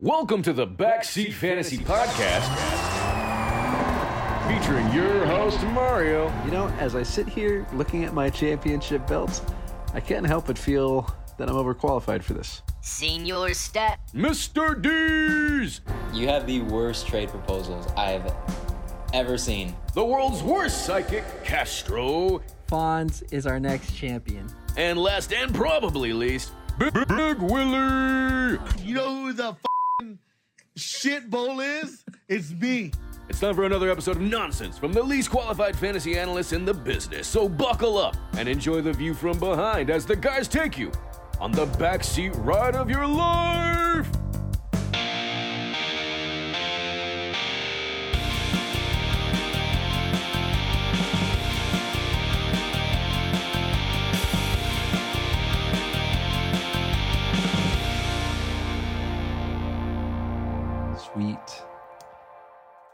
Welcome to the Backseat Fantasy Podcast, featuring your host, Mario. You know, as I sit here looking at my championship belts, I can't help but feel that I'm overqualified for this. Senior Stat. Mr. D's, You have the worst trade proposals I've ever seen. the world's worst psychic, Castro, Fonz is our next champion. and last and probably least, Big, Big Willie. You know who the f***ing shit bowl is? It's me. It's time for another episode of nonsense from the least qualified fantasy analysts in the business. So buckle up and enjoy the view from behind as the guys take you on the backseat ride of your life.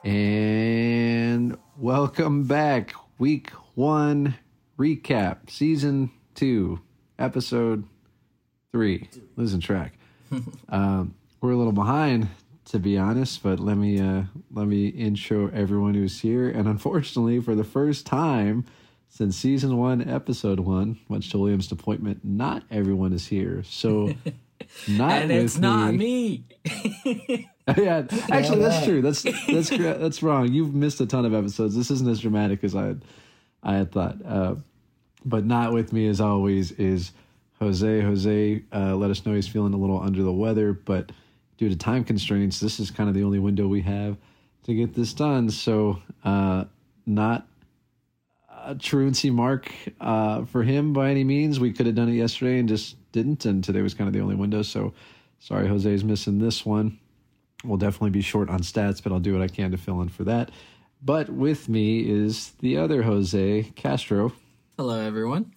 And welcome back. Week one recap, season two, episode three. Losing track. um, we're a little behind, to be honest, but let me uh, let me intro everyone who's here. And unfortunately, for the first time since season one, episode one, much to William's disappointment, not everyone is here. So. Not And it's with not me. yeah, actually, that's true. That's that's that's wrong. You've missed a ton of episodes. This isn't as dramatic as I had I had thought. Uh, but not with me as always is Jose. Jose uh, let us know he's feeling a little under the weather, but due to time constraints, this is kind of the only window we have to get this done. So, uh, not a truancy mark uh, for him by any means. We could have done it yesterday and just didn't, and today was kind of the only window. So, sorry, Jose's missing this one. We'll definitely be short on stats, but I'll do what I can to fill in for that. But with me is the other Jose Castro Hello, everyone.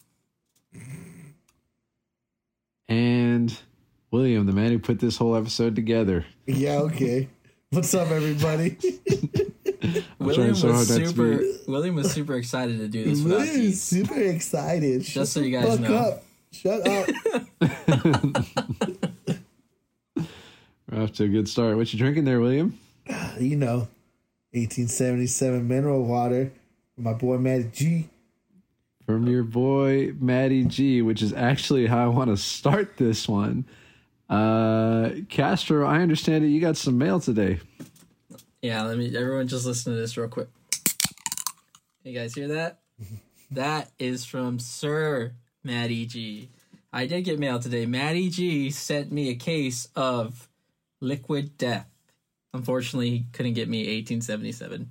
and William, the man who put this whole episode together. Yeah, okay. What's up, everybody? William so was hard not to super. William was super excited to do this without Really Keith. super excited. Shut Just so you guys fuck know. up. Shut up. We're off to a good start. What you drinking there, William? you know, 1877 mineral water. From my boy Matt G. From your boy Matty G, which is actually how I want to start this one. Uh Castro, I understand that you got some mail today. Yeah, let me. Everyone, just listen to this real quick. You guys hear that? that is from Sir Matty G. I did get mail today. Matty G sent me a case of liquid death. Unfortunately, he couldn't get me 1877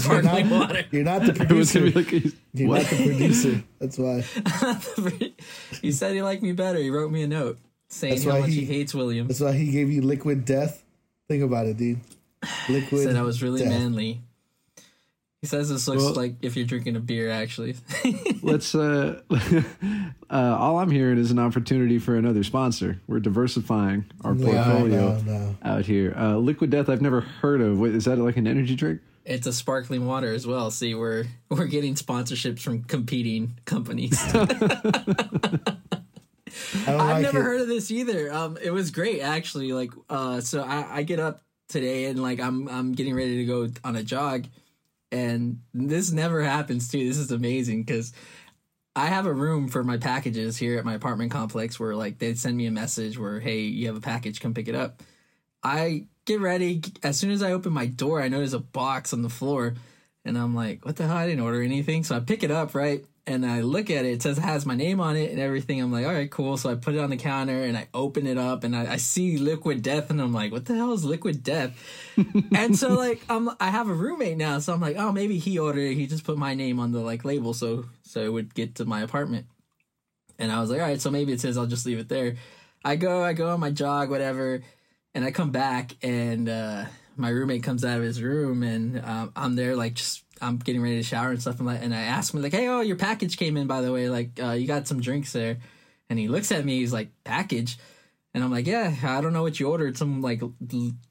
sparkling water. You're not the It was gonna producer. be like You're what? not the producer. That's why. he said he liked me better. He wrote me a note saying That's how why much he, he- hates William. That's why he gave you liquid death. Think about it, dude. Liquid. Said I was really death. manly. He says this looks Well- like if you're drinking a beer, actually. Let's uh, uh all I'm hearing is an opportunity for another sponsor. We're diversifying our No, portfolio no, no. out here. Uh Liquid Death I've never heard of. Wait, is that like an energy drink? it's a sparkling water as well. See, we're we're getting sponsorships from competing companies. I don't I've like never it. heard of this either. Um, it was great actually. Like, uh, so I, I get up today and like I'm I'm getting ready to go on a jog, and this never happens too. This is amazing because I have a room for my packages here at my apartment complex where like they'd send me a message where hey you have a package come pick it up. I get ready as soon as I open my door I notice a box on the floor and I'm like what the hell I didn't order anything so I pick it up right and I look at it it says it has my name on it and everything I'm like all right cool so I put it on the counter and I open it up and I, I see liquid death and I'm like what the hell is liquid death and so like I'm I have a roommate now, so I'm like, oh maybe he ordered it. He just put my name on the like label so so it would get to my apartment. And I was like, all right, so maybe it's his, I'll just leave it there. I go, I go on my jog, whatever, and I come back and uh my roommate comes out of his room and um, I'm there like just I'm getting ready to shower and stuff and like and I ask him like, hey, oh your package came in by the way, like uh, you got some drinks there. And he looks at me, he's like, package? And I'm like, yeah, I don't know what you ordered, some like l-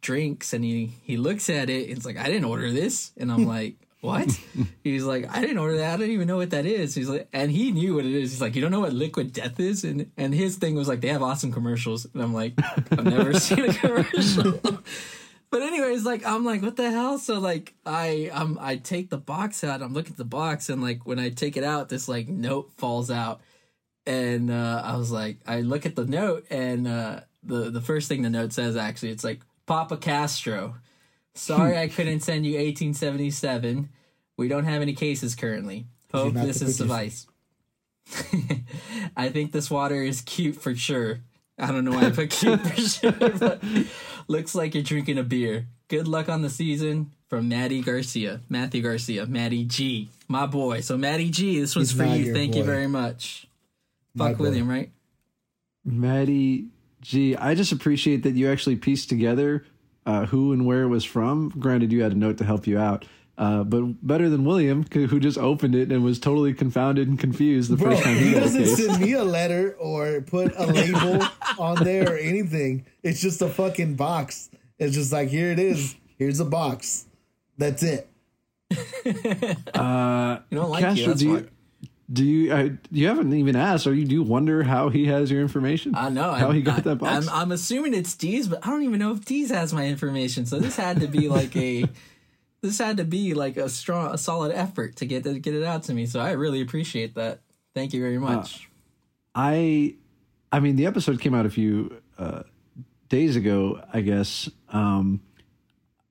drinks. And he he looks at it, it's like, I didn't order this. And I'm like, what? He's like, I didn't order that. I don't even know what that is. He's like, and he knew what it is. He's like, you don't know what liquid death is? And and his thing was like, they have awesome commercials. And I'm like, I've never seen a commercial. But anyways, like I'm like, what the hell? So like I um I take the box out. I'm looking at the box, and like when I take it out, this like note falls out, and uh, I was like, I look at the note, and uh, the the first thing the note says actually, it's like Papa Castro. Sorry, I couldn't send you 1877. We don't have any cases currently. Hope this is suffice. I think this water is cute for sure. I don't know why I put sure, but looks like you're drinking a beer. Good luck on the season from Maddie Garcia, Matthew Garcia, Matty G, my boy. So Matty G, this was He's for you. Thank you very much. My Fuck boy. William, right? Maddie G, I just appreciate that you actually pieced together uh, who and where it was from. Granted, you had a note to help you out. Uh, but better than William, who who just opened it and was totally confounded and confused the Bro, first time he he got a doesn't case. send me a letter or put a label on there or anything. It's just a fucking box. It's just like here it is. Here's a box. That's it. Uh, You don't like you. Castro, That's do why. you, do you, uh, you haven't even asked, or you do wonder how he has your information? I know How I'm, he got I, that box? I'm, I'm assuming it's D's, but I don't even know if D's has my information. So this had to be like a, this had to be like a strong, a solid effort to get to get it out to me. So I really appreciate that. Thank you very much. I, I mean, the episode came out a few uh, days ago, I guess. Um,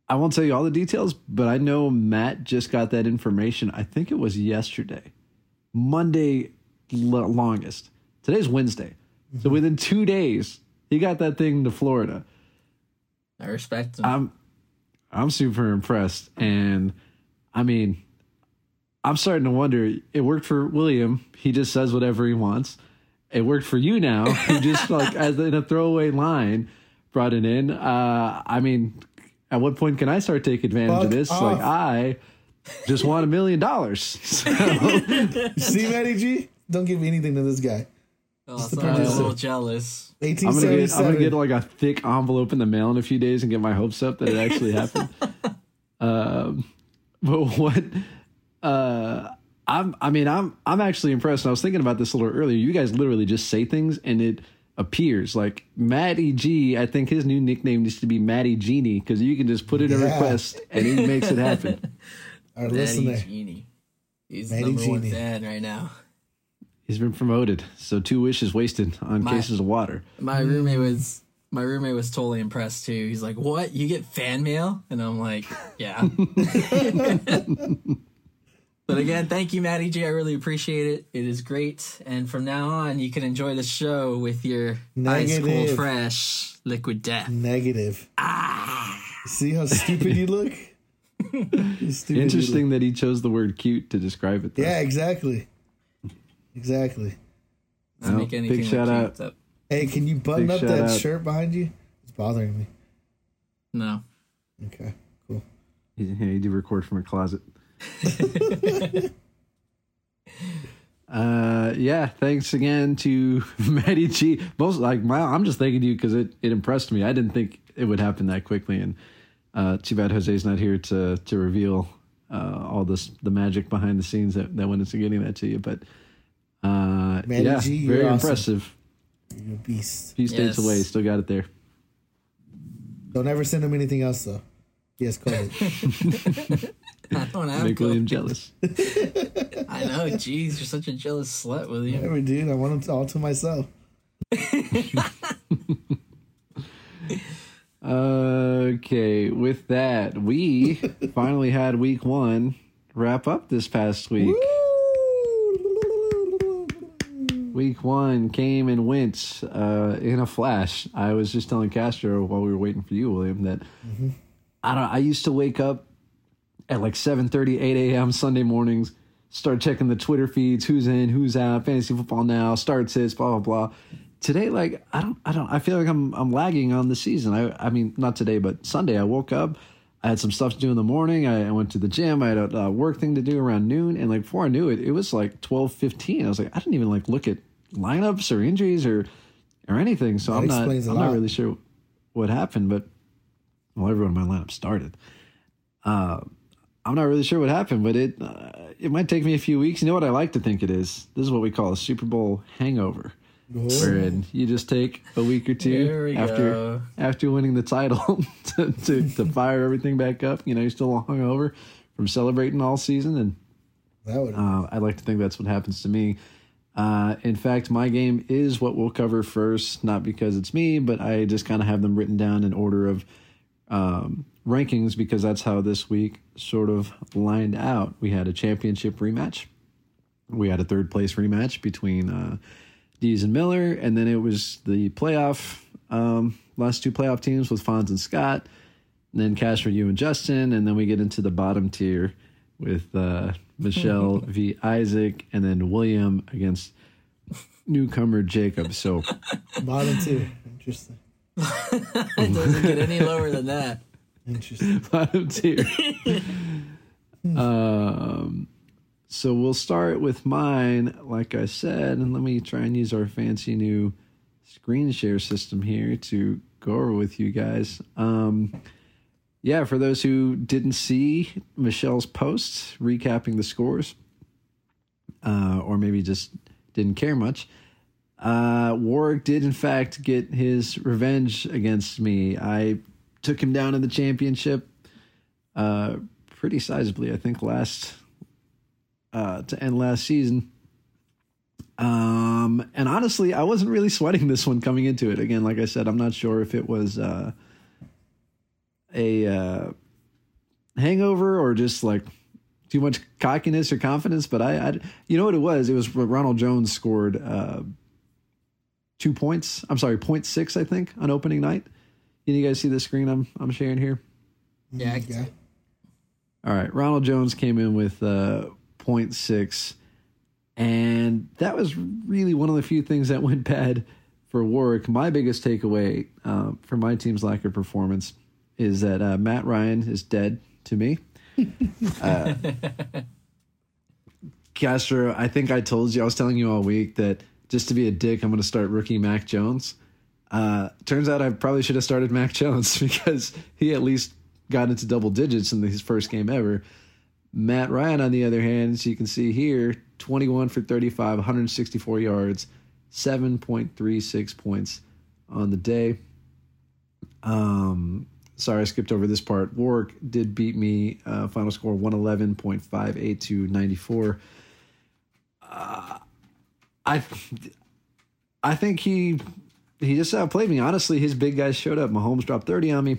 I won't tell you all the details, but I know Matt just got that information. I think it was yesterday, Monday, l- longest. Today's Wednesday, so within two days, he got that thing to Florida. I respect him. I'm I'm super impressed. And I mean I'm starting to wonder it worked for William. He just says whatever he wants. It worked for you now. Who just like as in a throwaway line brought it in. Uh I mean at what point can I start taking advantage of this? Off. like I just want a million dollars. See, Matty G? Don't give me anything to this guy. Oh, the sorry, I'm a producer. little jealous. I'm gonna get I'm 1877. gonna get like a thick envelope in the mail in a few days and get my hopes up that it actually happened. um, but what? Uh, I'm. I mean, I'm. I'm actually impressed. And I was thinking about this a little earlier. You guys literally just say things and it appears. Like Matty G. I think his new nickname needs to be Matty Genie because you can just put in a Yeah. request and he makes it happen. Our Matty listener. Genie. He's Matty number one Genie. fan right now. He's been promoted, so two wishes wasted on My- cases of water. My roommate was my roommate was totally impressed too. He's like, "What? You get fan mail?" And I'm like, "Yeah." but again, thank you, Matty J. I really appreciate it. It is great. And from now on, you can enjoy the show with your ice cold, fresh liquid death. Negative. Ah. See how stupid you look? You stupid you Interesting that he chose the word "cute" to describe it. Though. Yeah, exactly. Exactly. Doesn't Well, make big shout out. cute, though. Hey, can you button Big up that out. shirt behind you? It's bothering me. No. Okay, cool. He, he do record from a closet. uh, yeah. Thanks again to Maddie G. Most like my, I'm just thanking you because it, it impressed me. I didn't think it would happen that quickly, and uh, too bad Jose's not here to to reveal uh, all this the magic behind the scenes that, that went into getting that to you. But uh, Maddie yeah, G, you're very awesome. impressive. You're a beast. Few states Yes. away, still got it there. Don't ever send him anything else though. Yes, COVID. I don't have Make to. William jealous. I know. Jeez, you're such a jealous slut, William. Whatever, dude. I want him all to myself. Okay, with that, we finally had week one wrap up this past week. Week one came and went uh, in a flash. I was just telling Castro while we were waiting for you, William, that I don't. I used to wake up at like 7:30, 8 a.m. Sunday mornings, start checking the Twitter feeds, who's in, who's out, fantasy football now, starts hits, blah blah blah. Today, like I don't, I don't, I feel like I'm, I'm lagging on the season. I, I mean, not today, but Sunday. I woke up, I had some stuff to do in the morning. I, I went to the gym. I had a, uh work thing to do around noon, and like before I knew it, it was like 12:15. I was like, I didn't even like look at lineups or injuries or or anything. So I'm not, a I'm not really sure what happened, but well, everyone in my lineup started. Uh, I'm not really sure what happened, but it uh, it might take me a few weeks. You know what I like to think it is? This is what we call a Super Bowl hangover, wherein you just take a week or two we after go. after winning the title to, to to fire everything back up. You know, you're still hungover from celebrating all season, and That would uh, I like to think that's what happens to me. Uh, in fact, my game is what we'll cover first, not because it's me, but I just kind of have them written down in order of um, rankings because that's how this week sort of lined out. We had a championship rematch, we had a third place rematch between uh, Dees and Miller, and then it was the playoff um, last two playoff teams with Fonz and Scott, and then Cash for you and Justin, and then we get into the bottom tier with uh, Michelle v. Isaac, and then William against newcomer Jacob. So bottom tier, Interesting. It doesn't get any lower than that. Interesting. bottom tier. um, so we'll start with mine, like I said, and let me try and use our fancy new screen share system here to go over with you guys. Um, yeah, for those who didn't see Michelle's posts recapping the scores, uh, or maybe just didn't care much, uh, Warwick did in fact get his revenge against me. I took him down in the championship uh, pretty sizably. I think last uh, to end last season. Um, and honestly, I wasn't really sweating this one coming into it. Again, like I said, I'm not sure if it was uh, a uh, hangover or just like too much cockiness or confidence. But I, I you know what it was? It was Ronald Jones scored uh, two points. I'm sorry, point six, I think, on opening night. Can you guys see the screen I'm I'm sharing here? Yeah, I can Yeah. All right, Ronald Jones came in with uh, 0.6, and that was really one of the few things that went bad for Warwick. My biggest takeaway uh, for my team's lack of performance is that uh, Matt Ryan is dead to me. uh, Castro, I think I told you, I was telling you all week that just to be a dick, I'm going to start rookie Mac Jones. Uh, turns out I probably should have started Mac Jones because he at least got into double digits in his first game ever. Matt Ryan, on the other hand, as you can see here, 21 for 35, 164 yards, 7.36 points on the day. Um, sorry, I skipped over this part. Warwick did beat me. Uh, final score 111.58 to 94. Uh, I, I think he he just outplayed me. Honestly, his big guys showed up. Mahomes dropped 30 on me.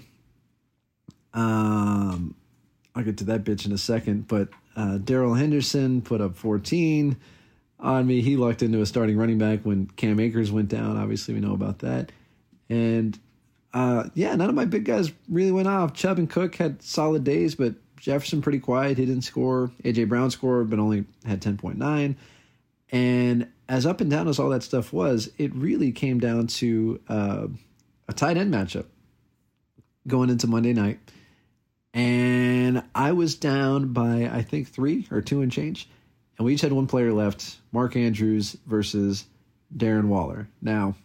Um, I'll get to that bitch in a second. But uh, Darrell Henderson put up 14 on me. He lucked into a starting running back when Cam Akers went down. Obviously, we know about that. And uh, yeah, none of my big guys really went off. Chubb and Cook had solid days, but Jefferson pretty quiet. He didn't score. AJ Brown scored, but only had 10.9. And as up and down as all that stuff was, it really came down to uh, a tight end matchup going into Monday night. And I was down by, I think, three or two and change. And we each had one player left Mark Andrews versus Darren Waller. Now,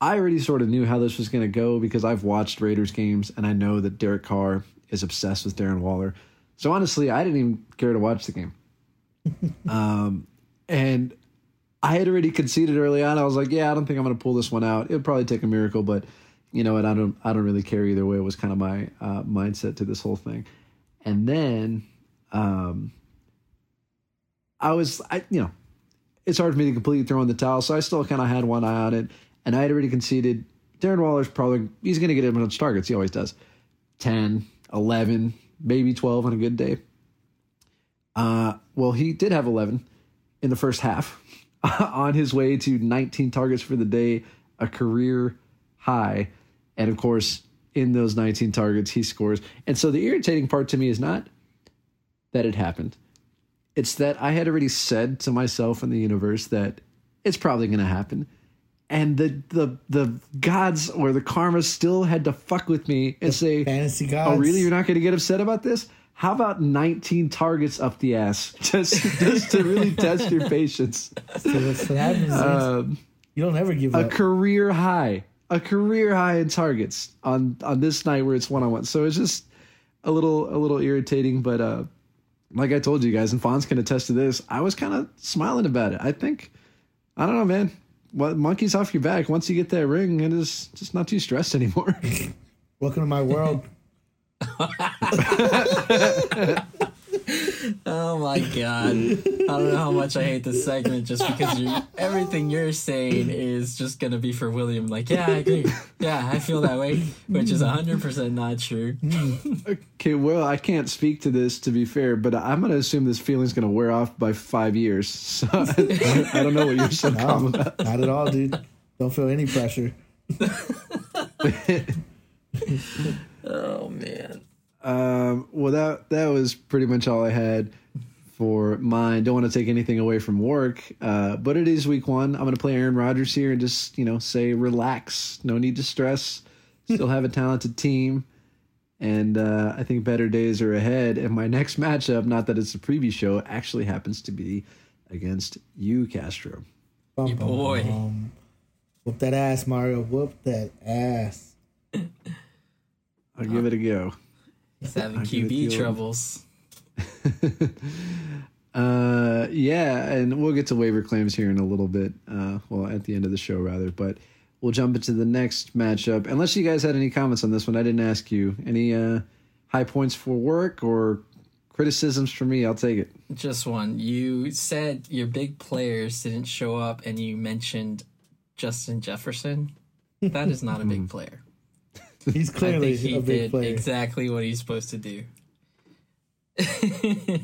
I already sort of knew how this was going to go because I've watched Raiders games and I know that Derek Carr is obsessed with Darren Waller. So honestly, I didn't even care to watch the game. um, and I had already conceded early on. I was like, yeah, I don't think I'm going to pull this one out. It'll probably take a miracle, but you know what? I don't, I don't really care either way. It was kind of my uh, mindset to this whole thing. And then, um, I was, I, you know, it's hard for me to completely throw in the towel. So I still kind of had one eye on it. And I had already conceded Darren Waller's probably, he's going to get a bunch of targets. He always does 10, 11, maybe 12 on a good day. Uh, well, he did have 11 in the first half on his way to 19 targets for the day, a career high. And of course, in those 19 targets, he scores. And so the irritating part to me is not that it happened. It's that I had already said to myself in the universe that it's probably going to happen. And the, the the gods or the karma still had to fuck with me and say, Fantasy gods. "Oh, really? You're not going to get upset about this? How about 19 targets up the ass, just just to really test your patience? So what happens. Um, you don't ever give up a up. career high, a career high in targets on on this night where it's one on one. So it's just a little a little irritating, but uh, like I told you guys, and Fonz can attest to this. I was kind of smiling about it. I think I don't know, man. What monkey's off your back? Once you get that ring, and it is just not too stressed anymore. Welcome to my world. Oh my god! I don't know how much I hate this segment just because you everything you're saying is just gonna be for William. Like, yeah, I agree. Yeah, I feel that way, which is hundred percent not true. okay, well, I can't speak to this to be fair, but I'm gonna assume this feeling's gonna wear off by five years. So I, I don't know what you're so calm about. Not at all, dude. Don't feel any pressure. Oh man. Um, well, that that was pretty much all I had for mine. Don't want to take anything away from work, uh, but it is week one. I'm going to play Aaron Rodgers here and just you know say relax, no need to stress. Still have a talented team, and uh, I think better days are ahead. And my next matchup, not that it's a preview show, actually happens to be against you, Castro. Bum, bum, boy. bum. Whoop that ass, Mario. Whoop that ass. I'll give it a go. He's having I'll give it to QB troubles. Uh, yeah, and we'll get to waiver claims here in a little bit. Uh, well, at the end of the show, rather. But we'll jump into the next matchup. Unless you guys had any comments on this one, I didn't ask you any uh, high points for work or criticisms for me. I'll take it. Just one. You said your big players didn't show up, and you mentioned Justin Jefferson. That is not a big player. He's clearly he a big did player. exactly what he's supposed to do.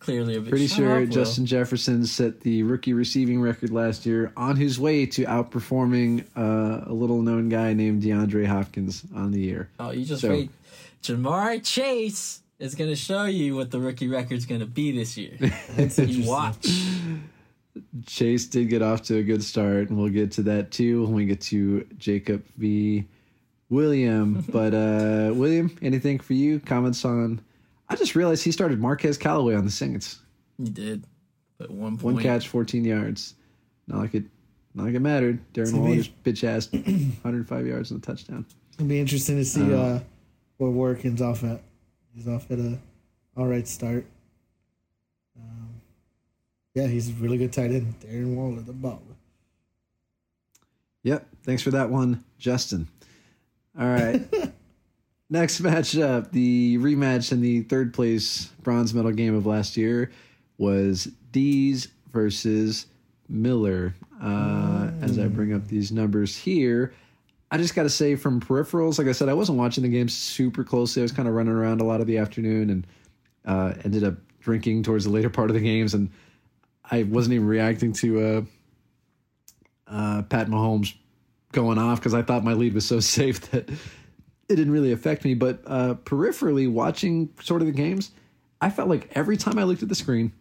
Clearly, a big Pretty Shut sure up, Will. Justin Jefferson set the rookie receiving record last year on his way to outperforming uh, a little known guy named DeAndre Hopkins on the year. Oh, you just So- wait. Ja'Marr Chase is going to show you what the rookie record's going to be this year. That's you interesting. watch. Chase did get off to a good start, and we'll get to that too when we get to Jacob v. William. but uh William, anything for you? Comments on? I just realized he started Marquez Callaway on the Saints. He did. But one point. One catch, 14 yards. Not like it. Not like it mattered. Darren To Waller's bitch ass, 105 yards and a touchdown. It'll be interesting to see uh, where Workins off at. He's off at a all right start. Um, yeah, he's a really good tight end. Darren Waller, the baller. Yep. Thanks for that one, Justin. All right. Next matchup, the rematch in the third place bronze medal game of last year was D's versus Miller. Uh, As I bring up these numbers here, I just got to say from peripherals, like I said, I wasn't watching the game super closely. I was kind of running around a lot of the afternoon and uh, ended up drinking towards the later part of the games, and I wasn't even reacting to uh, uh, Pat Mahomes going off because I thought my lead was so safe that it didn't really affect me. But uh, peripherally, watching sort of the games, I felt like every time I looked at the screen,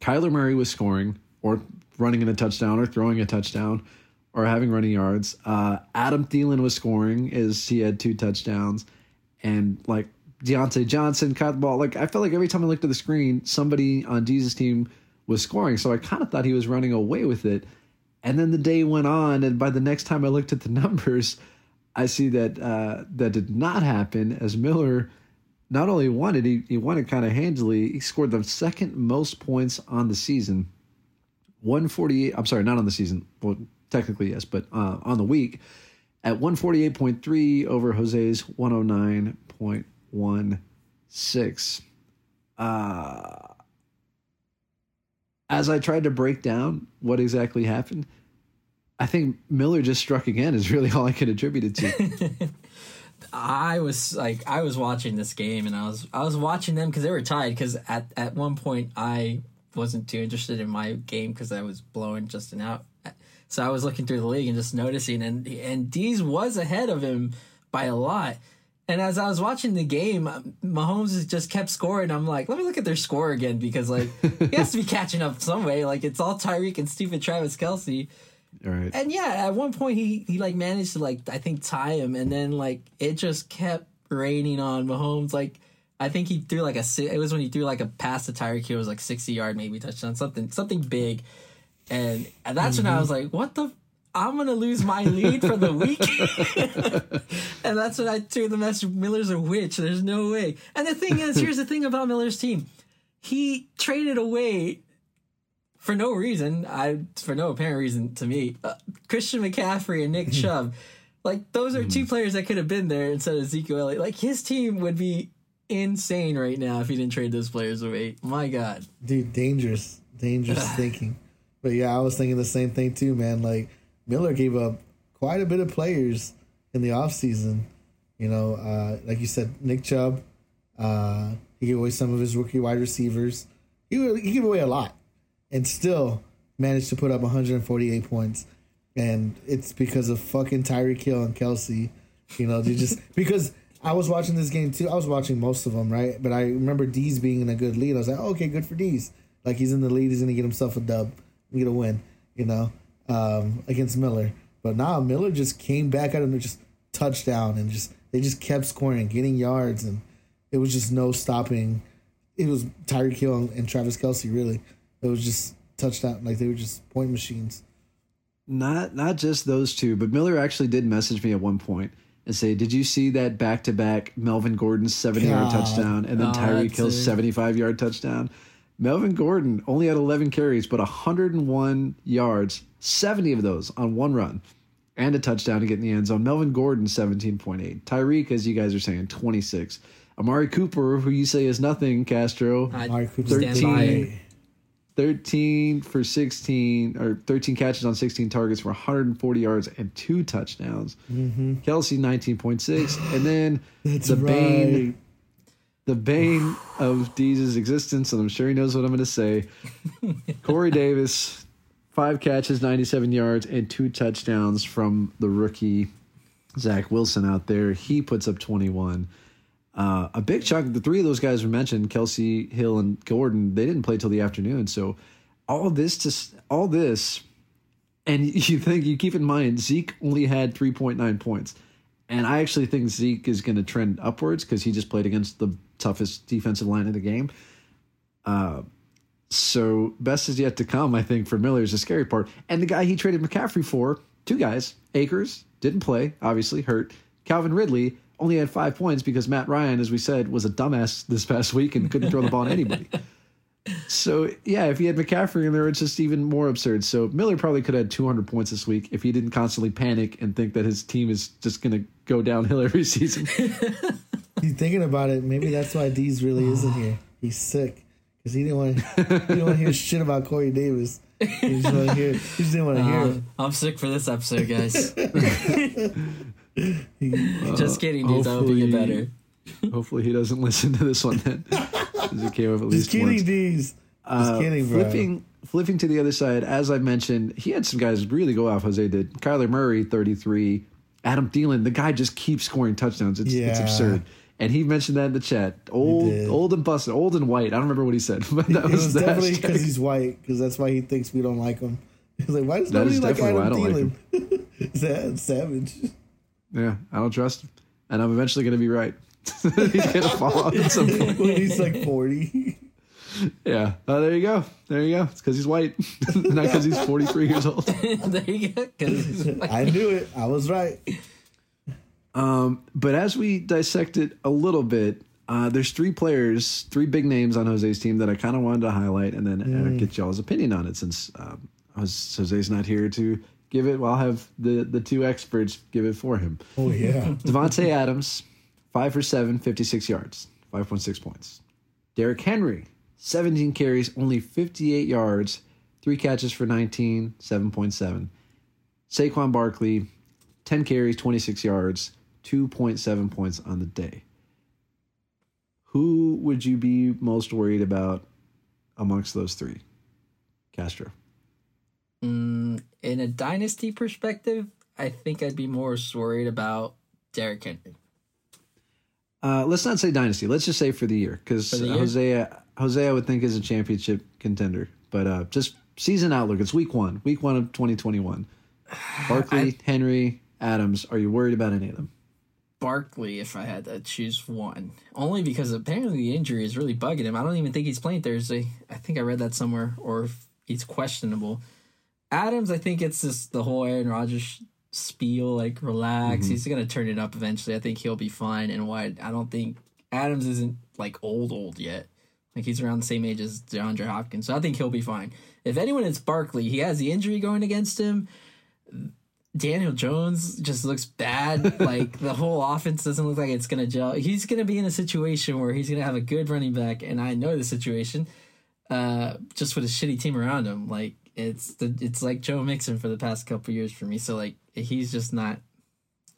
Kyler Murray was scoring or running in a touchdown or throwing a touchdown or having running yards. Uh, Adam Thielen was scoring as he had two touchdowns. And like Diontae Johnson caught the ball. Like I felt like every time I looked at the screen, somebody on Jesus' team was scoring. So I kind of thought he was running away with it. And then the day went on, and by the next time I looked at the numbers, I see that uh, that did not happen. As Miller not only won it, he, he won it kind of handily. He scored the second most points on the season, one forty eight. I'm sorry, not on the season. Well, technically yes, but uh, on the week at one forty eight point three over Jose's one hundred nine point one six. Uh, as I tried to break down what exactly happened, I think Miller just struck again. Is really all I can attribute it to. I was like, I was watching this game, and I was, I was watching them because they were tied. Because at at one point, I wasn't too interested in my game because I was blowing Justin out. So I was looking through the league and just noticing, and and Dees was ahead of him by a lot. And as I was watching the game, uh, Mahomes just kept scoring. I'm like, let me look at their score again because like he has to be catching up some way. Like it's all Tyreek and stupid Travis Kelce. right. And yeah, at one point he he like managed to like I think tie him, and then like it just kept raining on Mahomes. Like I think he threw like a it was when he threw like a pass to Tyreek it was like sixty yard maybe touchdown something something big, and, and that's when I mm-hmm. was like, what the. I'm gonna lose my lead for the week, and that's when I threw the message. Miller's a witch. There's no way. And the thing is, here's the thing about Miller's team: he traded away for no reason. I for no apparent reason to me. Uh, Christian McCaffrey and Nick Chubb, like those are two players that could have been there instead of Ezekiel Elliott. Like his team would be insane right now if he didn't trade those players away. My God. Dude, dangerous, dangerous thinking. But yeah, I was thinking the same thing too, man. Like Miller gave up quite a bit of players in the offseason. You know, uh, like you said, Nick Chubb. Uh, he gave away some of his rookie wide receivers. He he gave away a lot, and still managed to put up 148 points. And it's because of fucking Tyreek Hill and Kelce. You know, they just because I was watching this game too. I was watching most of them, right? But I remember D's being in a good lead. I was like, oh, okay, good for D's. Like he's in the lead. He's gonna get himself a dub, get a win. You know, um, against Miller. But now Miller just came back out and just touchdown and just they just kept scoring getting yards and it was just no stopping. It was Tyreek Hill and, and Travis Kelce really. It was just touchdown like they were just point machines. Not not just those two, but Miller actually did message me at one point and say, "Did you see that back to back Melvin Gordon's seventy yard touchdown and then Oh, Tyreek that's Hill's seventy five yard touchdown?" Melvin Gordon only had eleven carries, but hundred and one yards, seventy of those on one run, and a touchdown to get in the end zone. Melvin Gordon seventeen point eight. Tyreek, as you guys are saying, twenty six. Amari Cooper, who you say is nothing, Castro, I Amari Cooper stand Thirteen. 13 for 16 or 13 catches on 16 targets for 140 yards and two touchdowns. Mm-hmm. Kelce 19.6 and then That's the bane the bane of Deez's existence and I'm sure he knows what I'm going to say. Corey Davis 5 catches, 97 yards and two touchdowns from the rookie Zach Wilson out there. He puts up 21. Uh, a big chunk. Of the three of those guys we mentioned, Kelce, Hill, and Gordon, they didn't play till the afternoon. So all this to all this, and you think you keep in mind Zeke only had three point nine points, and I actually think Zeke is going to trend upwards because he just played against the toughest defensive line in the game. Uh, so best is yet to come. I think for Miller is the scary part, and the guy he traded McCaffrey for, two guys, Akers didn't play, obviously hurt. Calvin Ridley only had five points because Matt Ryan, as we said, was a dumbass this past week and couldn't throw the ball at anybody. So yeah, if he had McCaffrey in there, it's just even more absurd. So Miller probably could have had 200 points this week if he didn't constantly panic and think that his team is just going to go downhill every season. You thinking about it? Maybe that's why D's really isn't here. He's sick because he didn't want he didn't want to hear shit about Corey Davis. He just want to hear. He just didn't want to hear it. Um, I'm sick for this episode, guys. Just kidding, dudes. I hope you get better. Hopefully he doesn't listen to this one then. 'Cause it came up at least Just kidding, once. D's. Just Uh, kidding, bro. Flipping, flipping to the other side, as I mentioned, he had some guys really go off. Jose did. Kyler Murray, thirty-three. Adam Thielen, the guy just keeps scoring touchdowns. It's, it's Yeah. absurd. And he mentioned that in the chat. Old, old and busted, old and white. I don't remember what he said, but that It was, was definitely because he's white. Because that's why he thinks we don't like him. He's like, why does That nobody is like Adam why I don't like Thielen? Sad, savage. Yeah, I don't trust him, and I'm eventually going to be right. he's going to fall off at some point. when he's like forty. Yeah. Oh, there you go. There you go. It's because he's white, not because he's 43 years old. there you go. 'cause- I knew it. I was right. Um, but as we dissect it a little bit, uh, there's three players, three big names on Jose's team that I kind of wanted to highlight and then uh, get y'all's opinion on it since um, Jose's not here to give it. Well, I'll have the, the two experts give it for him. Oh yeah. Davante Adams, five for seven, 56 yards, 5.6 points. Derrick Henry, 17 carries, only 58 yards, three catches for 19, 7.7. Saquon Barkley, 10 carries, 26 yards, 2.7 points on the day. Who would you be most worried about amongst those three? Castro. Mm, in a dynasty perspective, I think I'd be more worried about Derrick Henry. Uh, let's not say dynasty. Let's just say for the year, because? Jose, Jose, I would think is a championship contender. But uh, just season outlook. It's week one, week one of 2021. Barkley, Henry, Adams. Are you worried about any of them? Barkley, if I had to choose one, only because apparently the injury is really bugging him. I don't even think he's playing Thursday. I think I read that somewhere, or if he's questionable. Adams, I think it's just the whole Aaron Rodgers spiel, like relax. Mm-hmm. He's gonna turn it up eventually. I think he'll be fine. And why I don't think Adams isn't like old old yet. Like he's around the same age as DeAndre Hopkins, so I think he'll be fine. If anyone, it's Barkley. He has the injury going against him. Daniel Jones just looks bad. like the whole offense doesn't look like it's gonna gel. He's gonna be in a situation where he's gonna have a good running back, and I know the situation. Uh, just with a shitty team around him, like it's the it's like Joe Mixon for the past couple years for me. So like he's just not.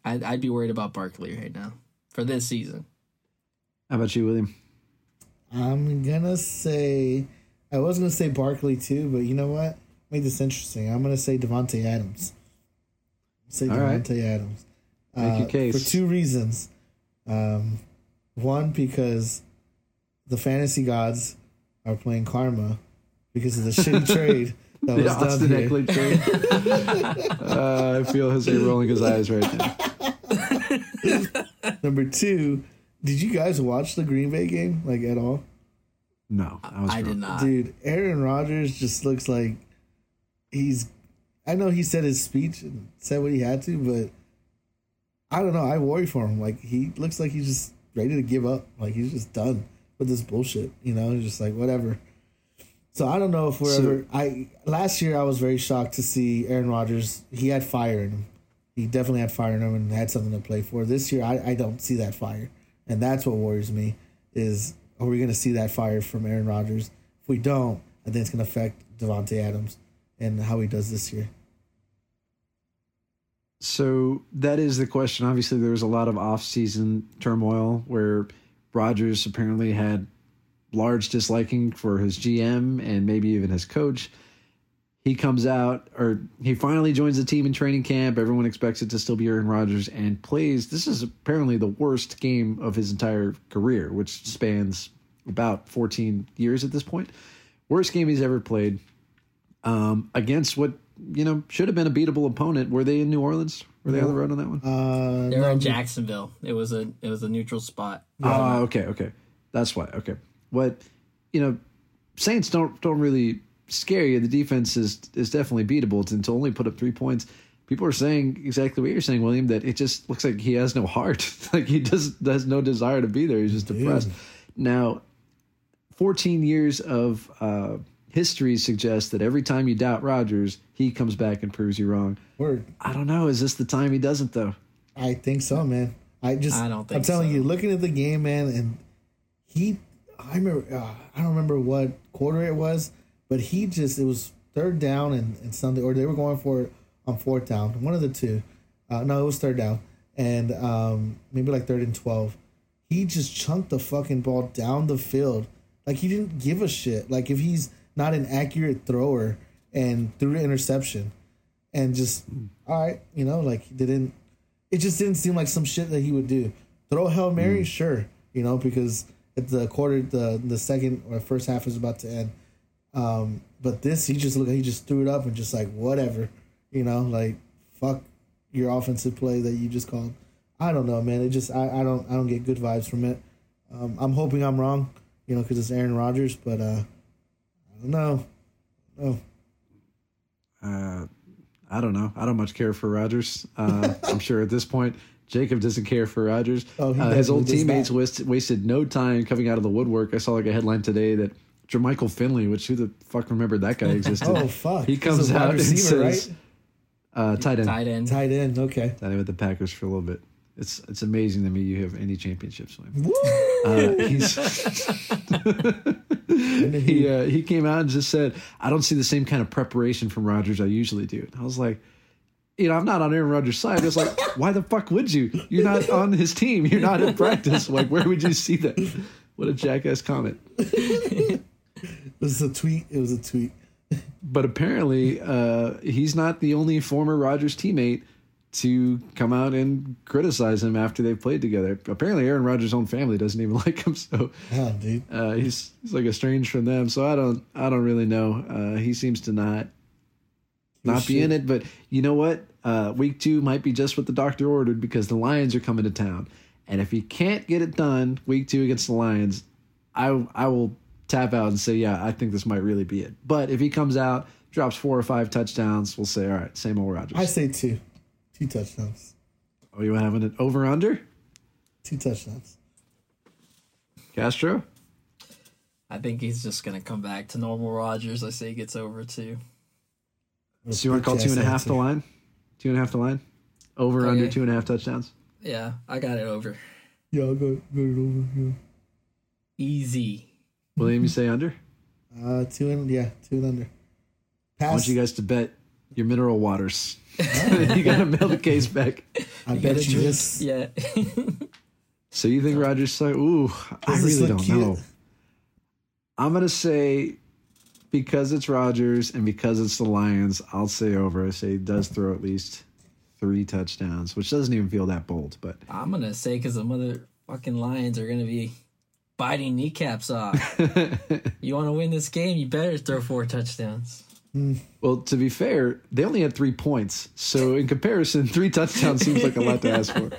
I'd I'd be worried about Barkley right now for this season. How about you, William? I'm gonna say I was gonna say Barkley too, but you know what? Make this interesting. I'm gonna say Davante Adams. Say All right. Davante Adams. Uh, Make your case. for two reasons. Um, one because the fantasy gods are playing karma because of the shitty trade that was The done Austin here. Ekeler trade. uh, I feel Jose rolling his eyes right now. Number two, did you guys watch the Green Bay game like at all? No, I, was I did not. Dude, Aaron Rodgers just looks like he's. I know he said his speech and said what he had to, but I don't know. I worry for him. Like he looks like he's just ready to give up. Like he's just done with this bullshit. You know, he's just like whatever. So I don't know if we're So- ever. I last year I was very shocked to see Aaron Rodgers. He had fire in him. He definitely had fire in him and had something to play for. This year I, I don't see that fire, and that's what worries me. Is are we going to see that fire from Aaron Rodgers? If we don't, I think it's going to affect Davante Adams and how he does this year. So that is the question. Obviously, there was a lot of off-season turmoil where Rodgers apparently had large disliking for his GM and maybe even his coach. He comes out, or he finally joins the team in training camp. Everyone expects it to still be Aaron Rodgers and plays. This is apparently the worst game of his entire career, which spans about 14 years at this point. Worst game he's ever played um, against what you know should have been a beatable opponent. Were they in New Orleans? Were they on the road on that one? Uh, They were no, in Jacksonville. It was a it was a neutral spot. Ah, okay, okay, that's why. Okay, what you know, Saints don't don't really scare you. The defense is is definitely beatable. To, to only put up three points, people are saying exactly what you're saying, William. That it just looks like he has no heart. like he does has no desire to be there. He's just depressed. Now, 14 years of uh, history suggests that every time you doubt Rodgers, he comes back and proves you wrong. word. I don't know. Is this the time he doesn't though? I think so, man. I just, I don't think I'm telling so. you, looking at the game, man, and he, I remember, uh, I don't remember what quarter it was, but he just, it was third down and, and something, or they were going for it on fourth down, one of the two. Uh, no, it was third down, and um, maybe like third and twelve. He just chunked the fucking ball down the field, like he didn't give a shit. Like if he's not an accurate thrower and threw an interception, and just all right, you know, like didn't. It just didn't seem like some shit that he would do. Throw hail mary, sure, you know, because at the quarter, the the second or first half is about to end. Um, but this, he just looked, he just threw it up and just like whatever, you know, like fuck your offensive play that you just called. I don't know, man. It just I, I don't I don't get good vibes from it. Um, I'm hoping I'm wrong, you know, because it's Aaron Rodgers, but uh, I. No. Uh, I don't know. I don't much care for Rodgers. Uh, I'm sure at this point, Jacob doesn't care for Rodgers. Oh, uh, his old teammates not. wasted no time coming out of the woodwork. I saw like a headline today that Jermichael Finley, which who the fuck remembered that guy existed? Oh fuck. He comes a wide out and receiver, says, right? uh, tight end. Tight end. Tight end. Okay. Tight end with the Packers for a little bit. It's it's amazing to me you have any championships. Uh, he's he uh, he came out and just said, "I don't see the same kind of preparation from Rodgers I usually do." And I was like, you know, I'm not on Aaron Rodgers' side. It's like, why the fuck would you? You're not on his team. You're not in practice. Like, where would you see that? What a jackass comment. It was a tweet. It was a tweet. But apparently, uh, he's not the only former Rodgers teammate to come out and criticize him after they've played together. Apparently, Aaron Rodgers' own family doesn't even like him, so Yeah, dude. uh, he's he's like estranged from them. So I don't I don't really know. Uh, he seems to not not be in it. But you know what? Uh, week two might be just what the doctor ordered because the Lions are coming to town, and if he can't get it done week two against the Lions, I I will tap out and say yeah I think this might really be it. But if he comes out drops four or five touchdowns, we'll say, all right, same old Rodgers. I say two, two touchdowns, oh, you want having it over under? two touchdowns. Castro? I think he's just gonna come back to normal Rodgers. I say he gets over two. So you want to call two and a half the line? Two and a half the line? Over, under two and a half touchdowns? Yeah, I got it over. Yeah, I'll go, go it over. Yeah. Easy. William, you say under? Uh, two and yeah, two and under. Pass. I want you guys to bet your mineral waters. you got to mail the case back. I gotta bet you drink- this. Yeah. So you think Rodgers? So, ooh, I really don't cute? know. I'm gonna say because it's Rodgers and because it's the Lions, I'll say over. I say he does throw at least three touchdowns, which doesn't even feel that bold. But I'm gonna say because the motherfucking Lions are gonna be biting kneecaps off. you want to win this game, you better throw four touchdowns. Well, to be fair, they only had three points. So in comparison, three touchdowns seems like a lot to ask for.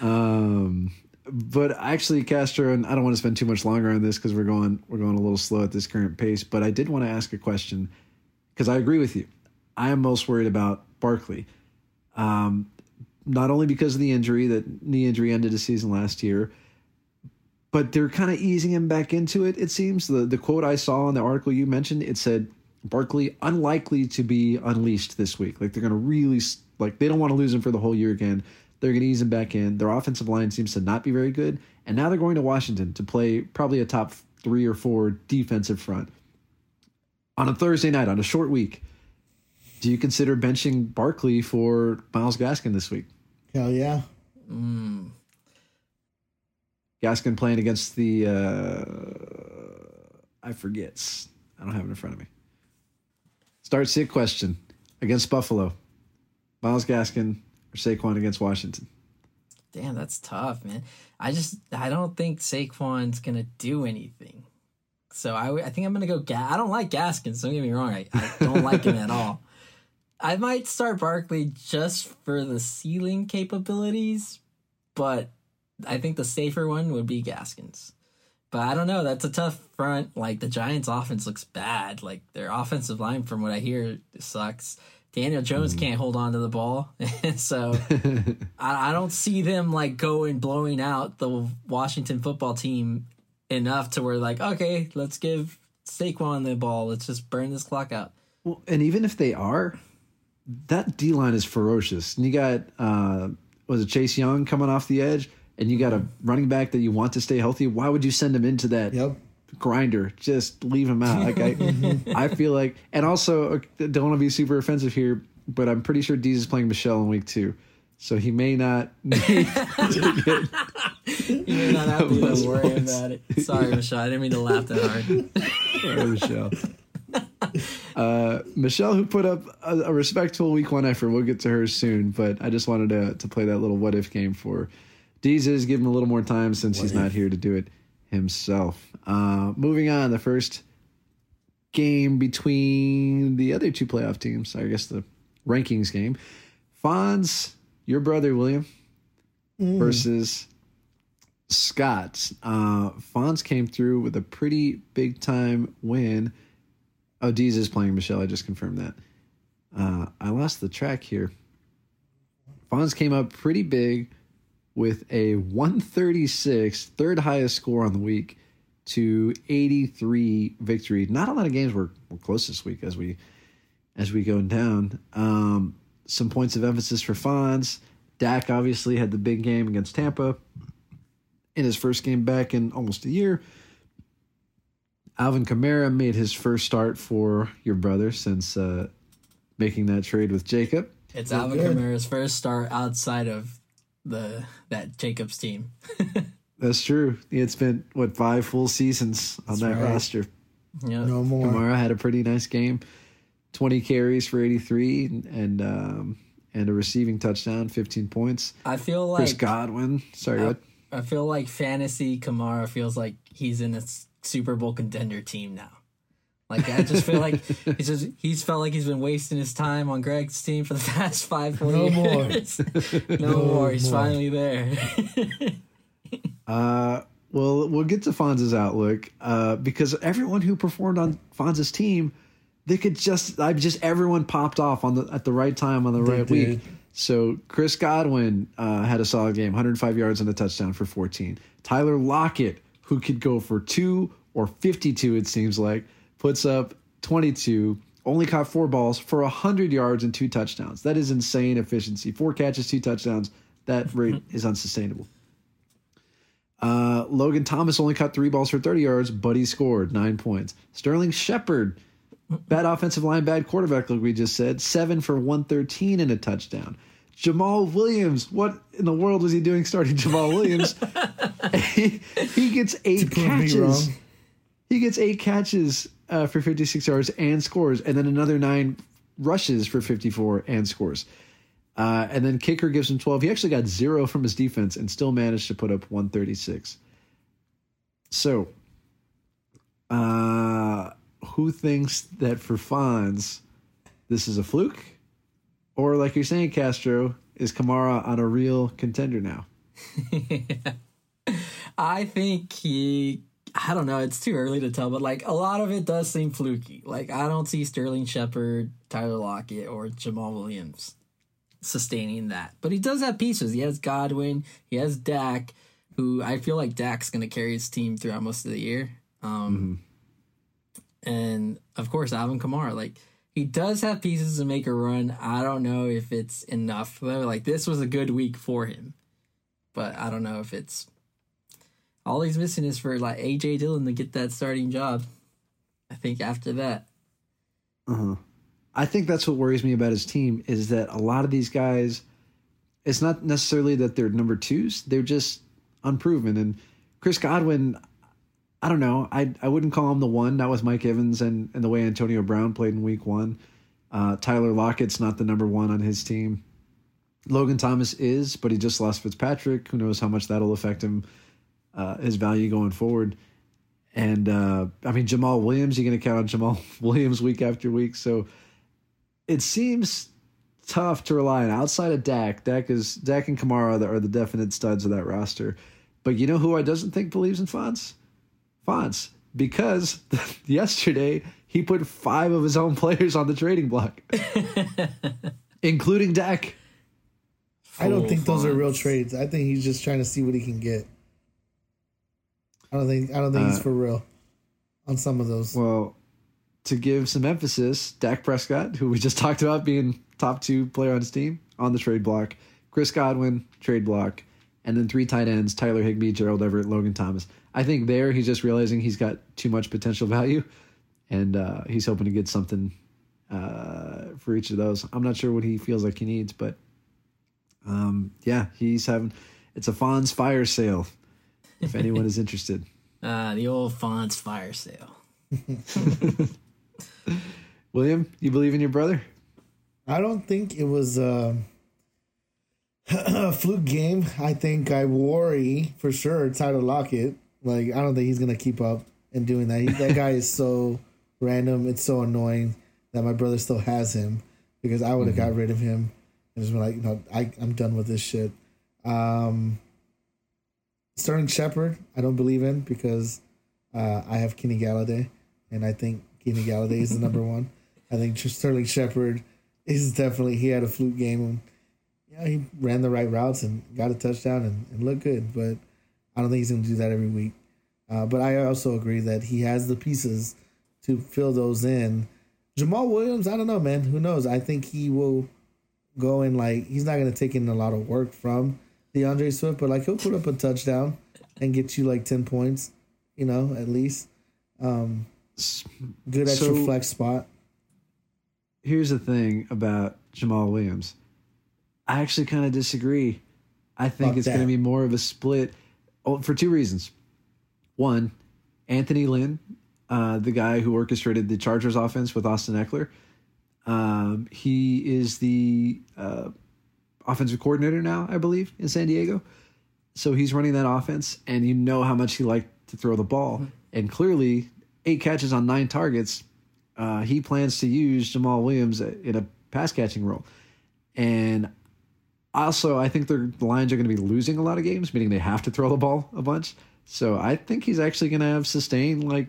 Um, but actually, Castro, and I don't want to spend too much longer on this because we're going we're going a little slow at this current pace. But I did want to ask a question because I agree with you. I am most worried about Barkley, um, not only because of the injury that knee injury ended the season last year, but they're kind of easing him back into it. It seems the the quote I saw in the article you mentioned it said Barkley unlikely to be unleashed this week. Like they're going to really like they don't want to lose him for the whole year again. They're going to ease him back in. Their offensive line seems to not be very good, and now they're going to Washington to play probably a top three or four defensive front on a Thursday night on a short week. Do you consider benching Barkley for Myles Gaskin this week? Hell yeah. Hmm. Gaskin playing against the uh I forget. I don't have it in front of me. Start sit question against Buffalo. Myles Gaskin or Saquon against Washington. Damn, that's tough, man. I just I don't think Saquon's gonna do anything. So I, I think I'm gonna go. Ga- I don't like Gaskins. So don't get me wrong. I, I don't like him at all. I might start Barkley just for the ceiling capabilities, but I think the safer one would be Gaskins. But I don't know. That's a tough front. Like the Giants' offense looks bad. Like their offensive line, from what I hear, sucks. Daniel Jones can't hold on to the ball, so I, I don't see them like going blowing out the Washington football team enough to where like okay, let's give Saquon the ball. Let's just burn this clock out. Well, and even if they are, that D line is ferocious. And you got uh was it Chase Young coming off the edge, and you got a running back that you want to stay healthy. Why would you send him into that Yep. grinder? Just leave him out. Like I, I feel like, and also don't want to be super offensive here, but I'm pretty sure Deez is playing Michelle in week two, so he may not need to get You may not have to even worry about it. Sorry, Michelle. I didn't mean to laugh that hard. Or Michelle. Uh, Michelle, who put up a, a respectful week one effort, we'll get to her soon. But I just wanted to to play that little what if game for Deezes, give him a little more time since he's not here to do it himself. Uh, moving on, the first game between the other two playoff teams, I guess the rankings game. Fonz, your brother William, versus Scott. Uh, Fonz came through with a pretty big time win. Oh, Deez is playing Michelle. I just confirmed that. Uh, I lost the track here. Fonz came up pretty big with a 136, third highest score on the week, to 83 victory. Not a lot of games were, were close this week as we as we go down. Um, some points of emphasis for Fonz. Dak obviously had the big game against Tampa in his first game back in almost a year. Alvin Kamara made his first start for your brother since uh, making that trade with Jacob. It's Alvin good. Kamara's first start outside of the that Jacobs team. That's true. It's been what five full seasons on that right. roster. Yeah. No more. Kamara had a pretty nice game, twenty carries for eighty three, and and, um, and a receiving touchdown, fifteen points. I feel like Chris Godwin, sorry, I, what? I feel like fantasy Kamara feels like he's in a s- Super Bowl contender team now. Like I just feel like he's just he's felt like he's been wasting his time on Greg's team for the past five four No more. years. no, more. He's more. finally there. Uh, well, we'll get to Fonz's outlook uh, because everyone who performed on Fonz's team they could just I just everyone popped off on the at the right time on the They right did. week. So Chris Godwin uh, had a solid game, 105 yards and a touchdown for 14. Tyler Lockett, who could go for two or 52, it seems like, puts up 22. Only caught four balls for 100 yards and two touchdowns. That is insane efficiency. Four catches, two touchdowns. That rate is unsustainable. Uh, Logan Thomas only caught three balls for 30 yards, but he scored nine points. Sterling Shepard, bad offensive line, bad quarterback, like we just said, seven for 113 and a touchdown. Jamal Williams, what in the world was he doing starting Jamal Williams? he, he gets eight catches. He gets eight catches uh, for 56 yards and scores, and then another nine rushes for 54 and scores. Uh, and then kicker gives him 12. He actually got zero from his defense and still managed to put up 136. So, uh, who thinks that for Fonz, this is a fluke? Or, like you're saying, Castro, is Kamara on a real contender now? I think he. I don't know. It's too early to tell, but like a lot of it does seem fluky. Like I don't see Sterling Shepard, Tyler Lockett, or Jamal Williams sustaining that. But he does have pieces. He has Godwin. He has Dak, who I feel like Dak's going to carry his team throughout most of the year. Um, And of course, Alvin Kamara. Like he does have pieces to make a run. I don't know if it's enough. though. Like this was a good week for him, but I don't know if it's all he's missing is for like AJ Dillon to get that starting job. I think after that, I think that's what worries me about his team is that a lot of these guys, it's not necessarily that they're number twos, they're just unproven. And Chris Godwin, I don't know, I I wouldn't call him the one. Not with Mike Evans and, and the way Antonio Brown played in week one. Uh, Tyler Lockett's not the number one on his team. Logan Thomas is, but he just lost Fitzpatrick. Who knows how much that'll affect him, uh, his value going forward. And uh, I mean Jamal Williams, you're going to count on Jamal Williams week after week. So it seems tough to rely on outside of Dak. Dak is Dak and Kamara that are the definite studs of that roster. But you know who I doesn't think believes in Fonz? Fonz. Because yesterday he put five of his own players on the trading block, including Dak. I don't Full think those are real trades. I think he's just trying to see what he can get. I don't think I don't think he's Uh, for real on some of those. Well, to give some emphasis, Dak Prescott, who we just talked about being top two player on his team, on the trade block. Chris Godwin, trade block. And then three tight ends, Tyler Higbee, Gerald Everett, Logan Thomas. I think there he's just realizing he's got too much potential value. And uh, he's hoping to get something uh, for each of those. I'm not sure what he feels like he needs, but um, yeah, he's having it's a Fonz fire sale if anyone is interested. uh, the old Fonz fire sale. William, you believe in your brother? I don't think it was um, a fluke game. I think I worry for sure Tyler Lockett. Like I don't think he's gonna keep up and doing that. He, that guy is so random. It's so annoying that my brother still has him because I would have got rid of him and just been like, no, I, I'm done with this shit. Um, Sterling Shepard, I don't believe in because uh, I have Kenny Golladay, and I think Kenny Golladay is the number one. I think Sterling Shepard is definitely he had a fluke game. And, yeah, he ran the right routes and got a touchdown and, and looked good, but I don't think he's going to do that every week. Uh, but I also agree that he has the pieces to fill those in. Jamal Williams, I don't know, man. Who knows? I think he will go in like he's not going to take in a lot of work from DeAndre Swift, but like he'll put up a touchdown and get you like ten points, you know, at least. Um, good extra So- flex spot. here's the thing about Jamal Williams. I actually kind of disagree. I think Fuck it's going to be more of a split oh, for two reasons. One, Anthony Lynn, uh, the guy who orchestrated the Chargers offense with Austin Ekeler, um, he is the uh, offensive coordinator now, I believe, in San Diego. So he's running that offense, and you know how much he liked to throw the ball. And clearly, eight catches on nine targets uh, he plans to use Jamal Williams in a pass catching role. And also, I think the Lions are going to be losing a lot of games, meaning they have to throw the ball a bunch. So I think he's actually going to have sustained like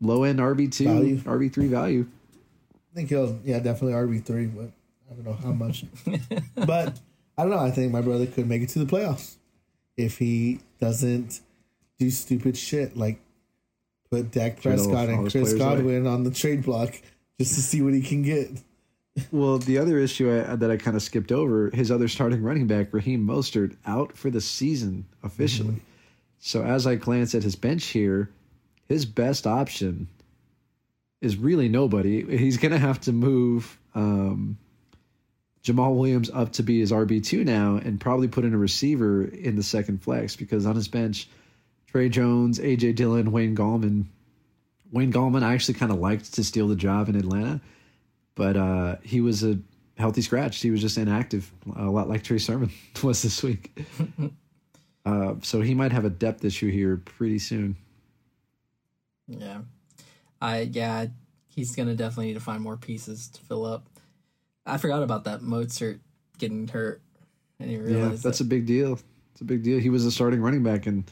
low end RB two, RB three value. I think he'll yeah definitely RB three, but I don't know how much. but I don't know. I think my brother could make it to the playoffs if he doesn't do stupid shit like put Dak Prescott and Chris away. Godwin on the trade block just to see what he can get. Well, the other issue I, that I kind of skipped over, his other starting running back, Raheem Mostert, out for the season officially. So as I glance at his bench here, his best option is really nobody. He's going to have to move um, Jamal Williams up to be his RB2 now and probably put in a receiver in the second flex because on his bench, Trey Jones, AJ Dillon, Wayne Gallman. Wayne Gallman, I actually kind of liked to steal the job in Atlanta but uh, he was a healthy scratch. He was just inactive, a lot like Trey Sermon was this week. uh, so he might have a depth issue here pretty soon. Yeah. I yeah, he's gonna definitely need to find more pieces to fill up. I forgot about that Mostert getting hurt. I didn't Yeah, that's that. a big deal. It's a big deal. He was a starting running back, and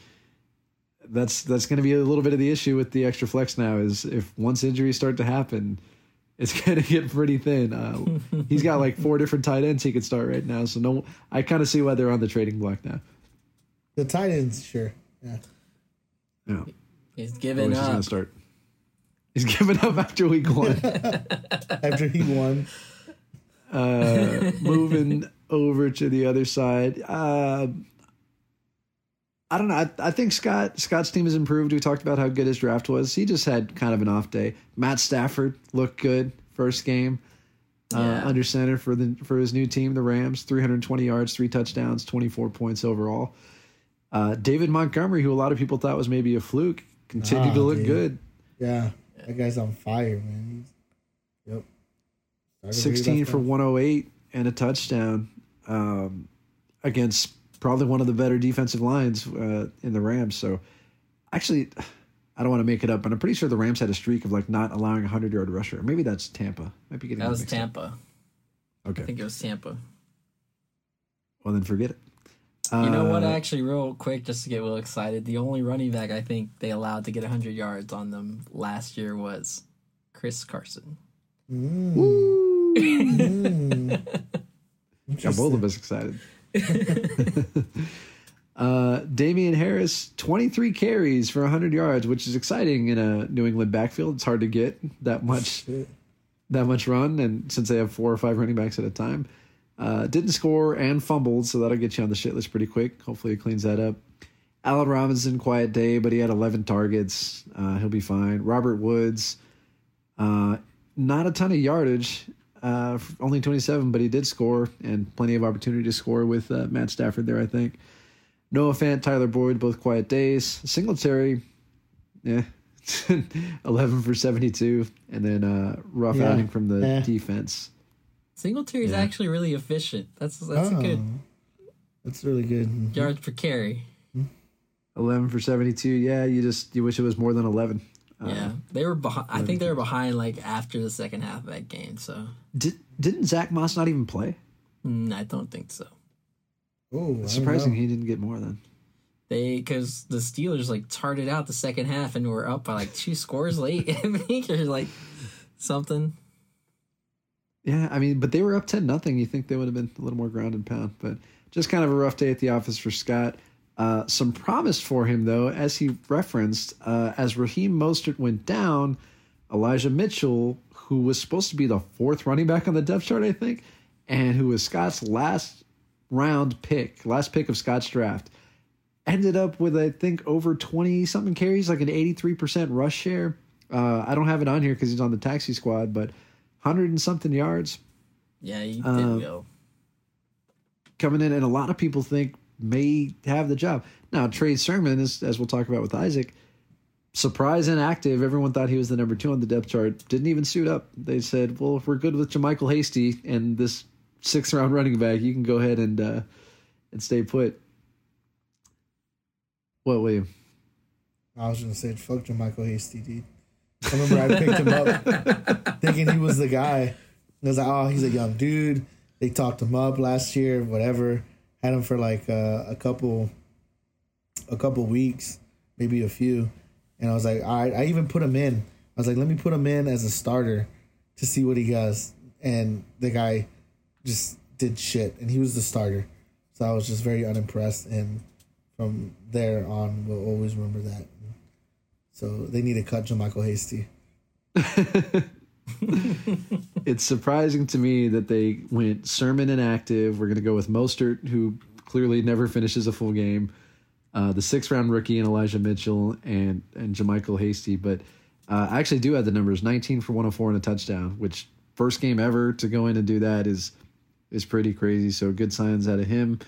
that's that's going to be a little bit of the issue with the extra flex now. Is if once injuries start to happen, it's going to get pretty thin. Uh, he's got like four different tight ends he could start right now. So no, I kind of see why they're on the trading block now. The tight ends, sure. Yeah. Yeah. he's Or giving he's up. going to start. He's giving up after week one. After he won. Uh, moving over to the other side. Uh, I don't know. I, I think Scott Scott's team has improved. We talked about how good his draft was. He just had kind of an off day. Matt Stafford looked good first game uh, Yeah. under center for the for his new team, the Rams. 320 yards, three touchdowns, 24 points overall. Uh, David Montgomery, who a lot of people thought was maybe a fluke, continued Ah, to look dude. good. Yeah. That guy's on fire, man. He's, yep. Started where he 16 left for off. 108 and a touchdown um, against probably one of the better defensive lines uh, in the Rams. So, actually, I don't want to make it up, but I'm pretty sure the Rams had a streak of like not allowing a 100 yard rusher. Maybe that's Tampa. Might be getting That was mixed up. Tampa. I think it was Tampa. Well, then forget it. You know what? Uh, Actually, real quick, just to get real excited, the only running back I think they allowed to get 100 yards on them last year was Chris Carson. Got both of us excited. uh, Damien Harris, 23 carries for 100 yards, which is exciting in a New England backfield. It's hard to get that much that much run, and since they have four or five running backs at a time, uh, didn't score and fumbled, so that'll get you on the shit list pretty quick. Hopefully, it cleans that up. Allen Robinson, quiet day, but he had 11 targets. Uh, he'll be fine. Robert Woods, uh, not a ton of yardage, uh, only 27, but he did score and plenty of opportunity to score with uh, Matt Stafford there, I think. Noah Fant, Tyler Boyd, both quiet days. Singletary, yeah, 11 for 72. And then uh, rough Yeah. outing from the Eh. defense. Singletary's Yeah. actually really efficient. That's that's a good Oh, That's really good. yards per carry. 11 for 72. Yeah, you just, you wish it was more than 11. Uh, yeah, they were behind. I think they were behind like after the second half of that game. So Did, didn't Zach Moss not even play? mm, I don't think so. Oh, I Surprising he didn't get more then. They because the Steelers like charted out the second half and were up by like two scores late. I think or like something. Yeah, I mean, but they were up 10 nothing. You think they would have been a little more ground and pound, but just kind of a rough day at the office for Scott. Uh, some promise for him, though, as he referenced, uh, as Raheem Mostert went down, Elijah Mitchell, who was supposed to be the fourth running back on the depth chart, I think, and who was Scott's last round pick, last pick of Scott's draft, ended up with, I think, over 20 something carries, like an 83% rush share. Uh, I don't have it on here because he's on the taxi squad, but 100 and something yards Yeah, he did Um, go. coming in, and a lot of people think may have the job. Now, Trey Sermon, is, as we'll talk about with Isaac, surprise inactive. Everyone thought he was the number two on the depth chart. Didn't even suit up. They said, "Well, if we're good with JaMycal Hasty and this sixth round running back, you can go ahead and uh, and stay put." What, William? I was gonna say fuck Michael Hasty, dude. I remember I picked him up thinking he was the guy. I was like, oh, he's a young dude. They talked him up last year, whatever. Had him for like uh, a couple, a couple weeks, maybe a few. And I was like, all right. I even put him in. I was like, let me put him in as a starter, to see what he does. And the guy just did shit, and he was the starter. So I was just very unimpressed, and from there on, we'll always remember that. So they need to cut JaMycal Hasty. it's surprising to me that they went Sermon inactive. We're going to go with Mostert, who clearly never finishes a full game. Uh, the sixth round rookie and Elijah Mitchell and and JaMycal Hasty. But uh, I actually do have the numbers: 19 for 104 and a touchdown, which first game ever to go in and do that is is pretty crazy. So good signs out of him.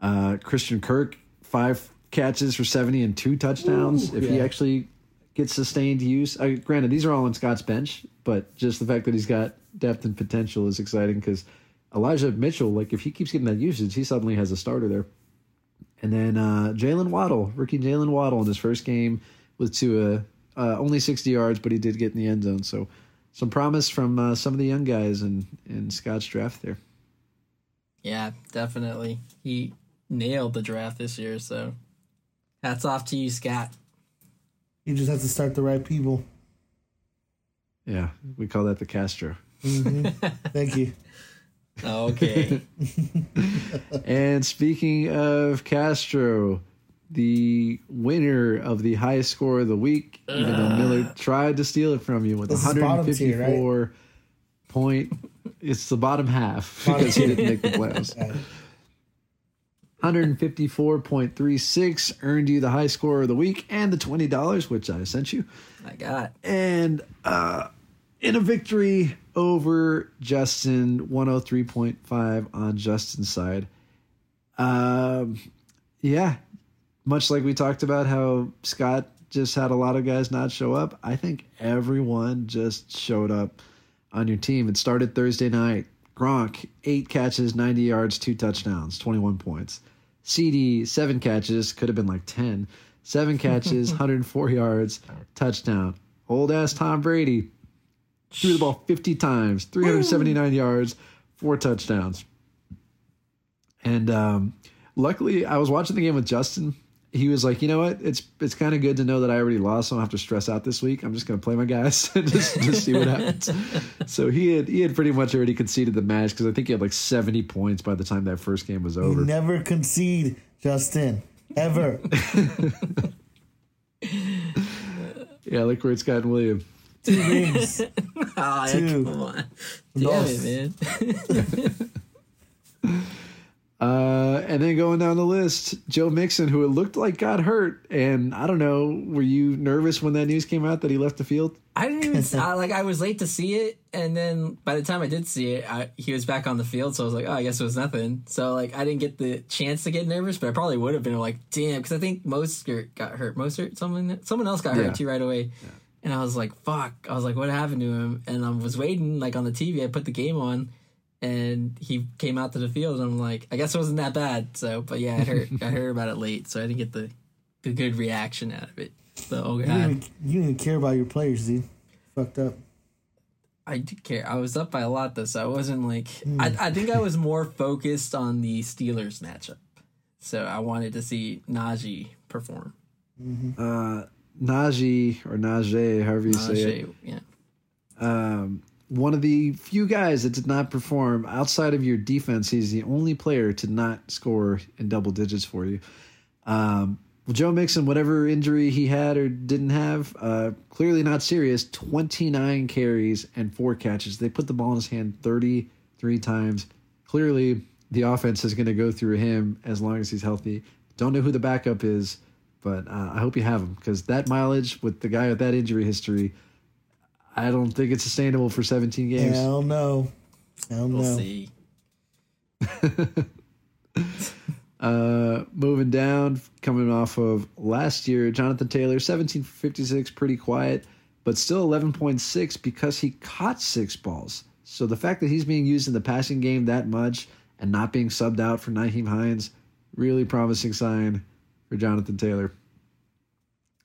Uh, Christian Kirk, five catches for 70 and two touchdowns. Ooh, if yeah. he actually gets sustained use, granted these are all on Scott's bench, but just the fact that he's got depth and potential is exciting because Elijah Mitchell, like if he keeps getting that usage, he suddenly has a starter there. And then uh, Jaylen Waddle, rookie Jaylen Waddle in his first game with to uh, only 60 yards, but he did get in the end zone. So some promise from uh, some of the young guys in, in Scott's draft there. Yeah, definitely. He nailed the draft this year, so hats off to you, Scott. You just have to start the right people. Yeah, we call that the Castro. Mm-hmm. Thank you. Okay. and speaking of Castro, the winner of the highest score of the week, even though Miller tried to steal it from you with this 154 tier, right? point. It's the bottom half because he didn't make the playoffs. 154.36 earned you the high score of the week and the $20, which I sent you. I got. And uh, in a victory over Justin, 103.5 on Justin's side. Um, yeah, much like we talked about how Scott just had a lot of guys not show up, I think everyone just showed up on your team. It started Thursday night. Gronk, eight catches, 90 yards, two touchdowns, 21 points. CD, seven catches, could have been like 10. Seven catches, 104 yards, touchdown. Old ass Tom Brady, threw the ball 50 times, 379 yards, four touchdowns. And um, luckily, I was watching the game with Justin. He was like, you know what? It's it's kind of good to know that I already lost, so I don't have to stress out this week. I'm just going to play my guys and just, just see what happens. so he had he had pretty much already conceded the match because I think he had like 70 points by the time that first game was over. You never concede, Justin, ever. yeah, look where it's gotten William. Two rings. oh, Two. Come on. Damn it, man. Uh, and then going down the list, Joe Mixon, who it looked like got hurt, and I don't know, were you nervous when that news came out that he left the field? I didn't even I, like. I was late to see it, and then by the time I did see it, I, he was back on the field. So I was like, "Oh, I guess it was nothing." So like, I didn't get the chance to get nervous, but I probably would have been like, "Damn," because I think Mostert got hurt. Mostert, someone, someone else got yeah. hurt too right away. Yeah. And I was like, fuck. I was like, what happened to him? And I was waiting, like on the TV. I put the game on, and he came out to the field. And I'm like, I guess it wasn't that bad. So, but yeah, I heard, I heard about it late, so I didn't get the, the good reaction out of it. But oh god, you didn't, even, you didn't care about your players, dude. Fucked up. I did care. I was up by a lot though, so I wasn't like. Mm. I, I think I was more focused on the Steelers matchup, so I wanted to see Najee perform. Mm-hmm. Uh, Najee or Najee, however you Najee, say it. Yeah. Um, one of the few guys that did not perform outside of your defense. He's the only player to not score in double digits for you. Um, well, Joe Mixon, whatever injury he had or didn't have, uh, clearly not serious. 29 carries and four catches. They put the ball in his hand 33 times. Clearly, the offense is going to go through him as long as he's healthy. Don't know who the backup is. But uh, I hope you have him because that mileage with the guy with that injury history, I don't think it's sustainable for 17 games. Hell no. Hell we'll no. see. uh, moving down, coming off of last year, Jonathan Taylor, 1756, pretty quiet, but still 11.6 because he caught six balls. So the fact that he's being used in the passing game that much and not being subbed out for Nyheim Hines, really promising sign for Jonathan Taylor.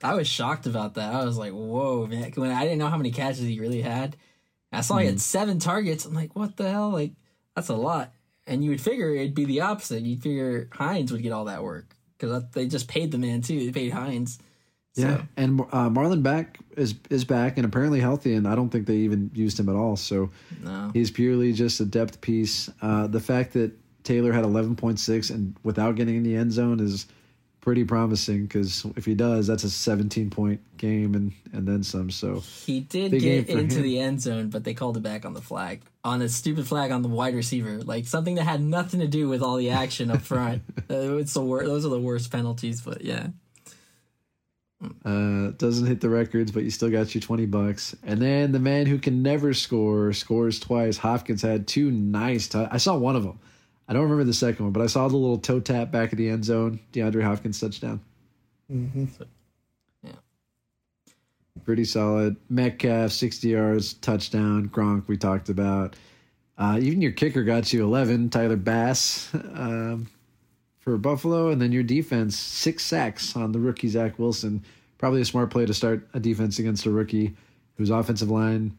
I was shocked about that. I was like, "Whoa, man!" When I didn't know how many catches he really had, I saw mm. he had hmm. seven targets. I'm like, "What the hell? Like, that's a lot." And you would figure it'd be the opposite. You'd figure Hines would get all that work because they just paid the man too. They paid Hines, Yeah, and uh, Marlon Mack is is back and apparently healthy, and I don't think they even used him at all. So no. he's purely just a depth piece. Uh, the fact that Taylor had 11.6 and without getting in the end zone is pretty promising because if he does, that's a 17 point game and and then some. So He did get into him. the end zone, but they called it back on the flag. On a stupid flag on the wide receiver. Like something that had nothing to do with all the action up front. uh, it's the wor- those are the worst penalties, but yeah. uh, doesn't hit the records, but you still got your 20 bucks. And then the man who can never score scores twice. Hopkins had two nice. T- I saw one of them. I don't remember the second one, but I saw the little toe tap back of the end zone. DeAndre Hopkins touchdown. hmm Yeah. pretty solid. Metcalf, 60 yards, touchdown. Gronk, we talked about. Uh, even your kicker got you 11, Tyler Bass um, for Buffalo. And then your defense, six sacks on the rookie, Zach Wilson. Probably a smart play to start a defense against a rookie whose offensive line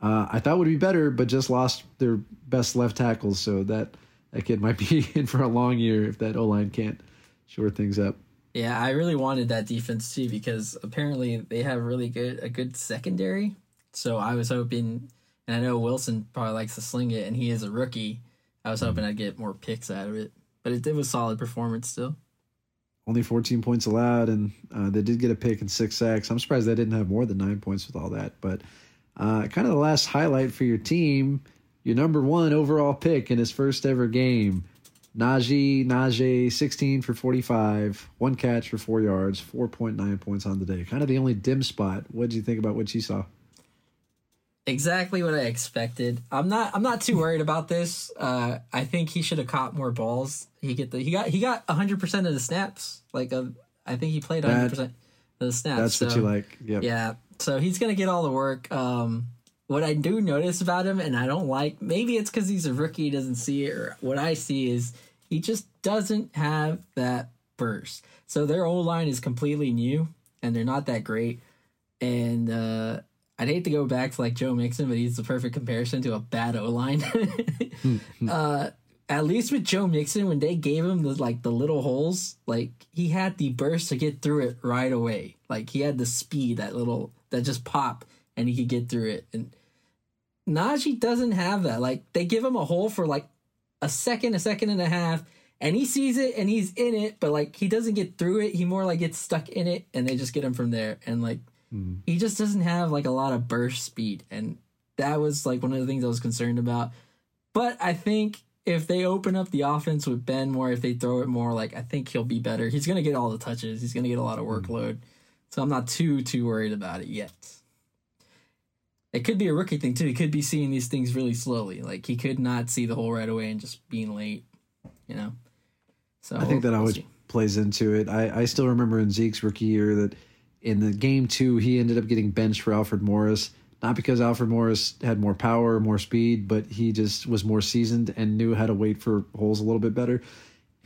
uh, I thought would be better, but just lost their best left tackle. So that, that kid might be in for a long year if that O line can't shore things up. Yeah, I really wanted that defense too because apparently they have really good a good secondary. So I was hoping, and I know Wilson probably likes to sling it, and he is a rookie. I was hoping I'd get more picks out of it, but it, it was solid performance still. only 14 points allowed, and uh, they did get a pick and six sacks. I'm surprised they didn't have more than nine points with all that. But uh, kind of the last highlight for your team, your number one overall pick in his first ever game, Najee Najee, 16 for 45, one catch for four yards, 4.9 points on the day. Kind of the only dim spot. What did you think about what you saw? Exactly what I expected. I'm not. I'm not too worried about this. Uh, I think he should have caught more balls. He get the. He got. He got 100 percent of the snaps. Like uh, I think he played 100 percent of the snaps. That's what you like. Yep. Yeah. So he's gonna get all the work. Um, what I do notice about him, and I don't like, maybe it's because he's a rookie, he doesn't see it, or what I see is he just doesn't have that burst. So their O line is completely new, and they're not that great. And uh, I'd hate to go back to like Joe Mixon, but he's the perfect comparison to a bad O line. uh, at least with Joe Mixon, when they gave him the like the little holes, like he had the burst to get through it right away. Like he had the speed, that little that just pop, and he could get through it. And Najee doesn't have that. Like they give him a hole for like a second, a second and a half, and he sees it and he's in it, but like he doesn't get through it. He more like gets stuck in it, and they just get him from there. And like hmm. he just doesn't have like a lot of burst speed, and that was like one of the things I was concerned about. But I think if they open up the offense with Ben more, if they throw it more, like I think he'll be better. He's gonna get all the touches. He's gonna get a lot of hmm. workload. So I'm not too too worried about it yet. It could be a rookie thing too. He could be seeing these things really slowly. Like he could not see the hole right away and just being late. You know. So I think that always see. plays into it. I, I still remember in Zeke's rookie year that in the game two, he ended up getting benched for Alfred Morris. Not because Alfred Morris had more power, more speed, but he just was more seasoned and knew how to wait for holes a little bit better.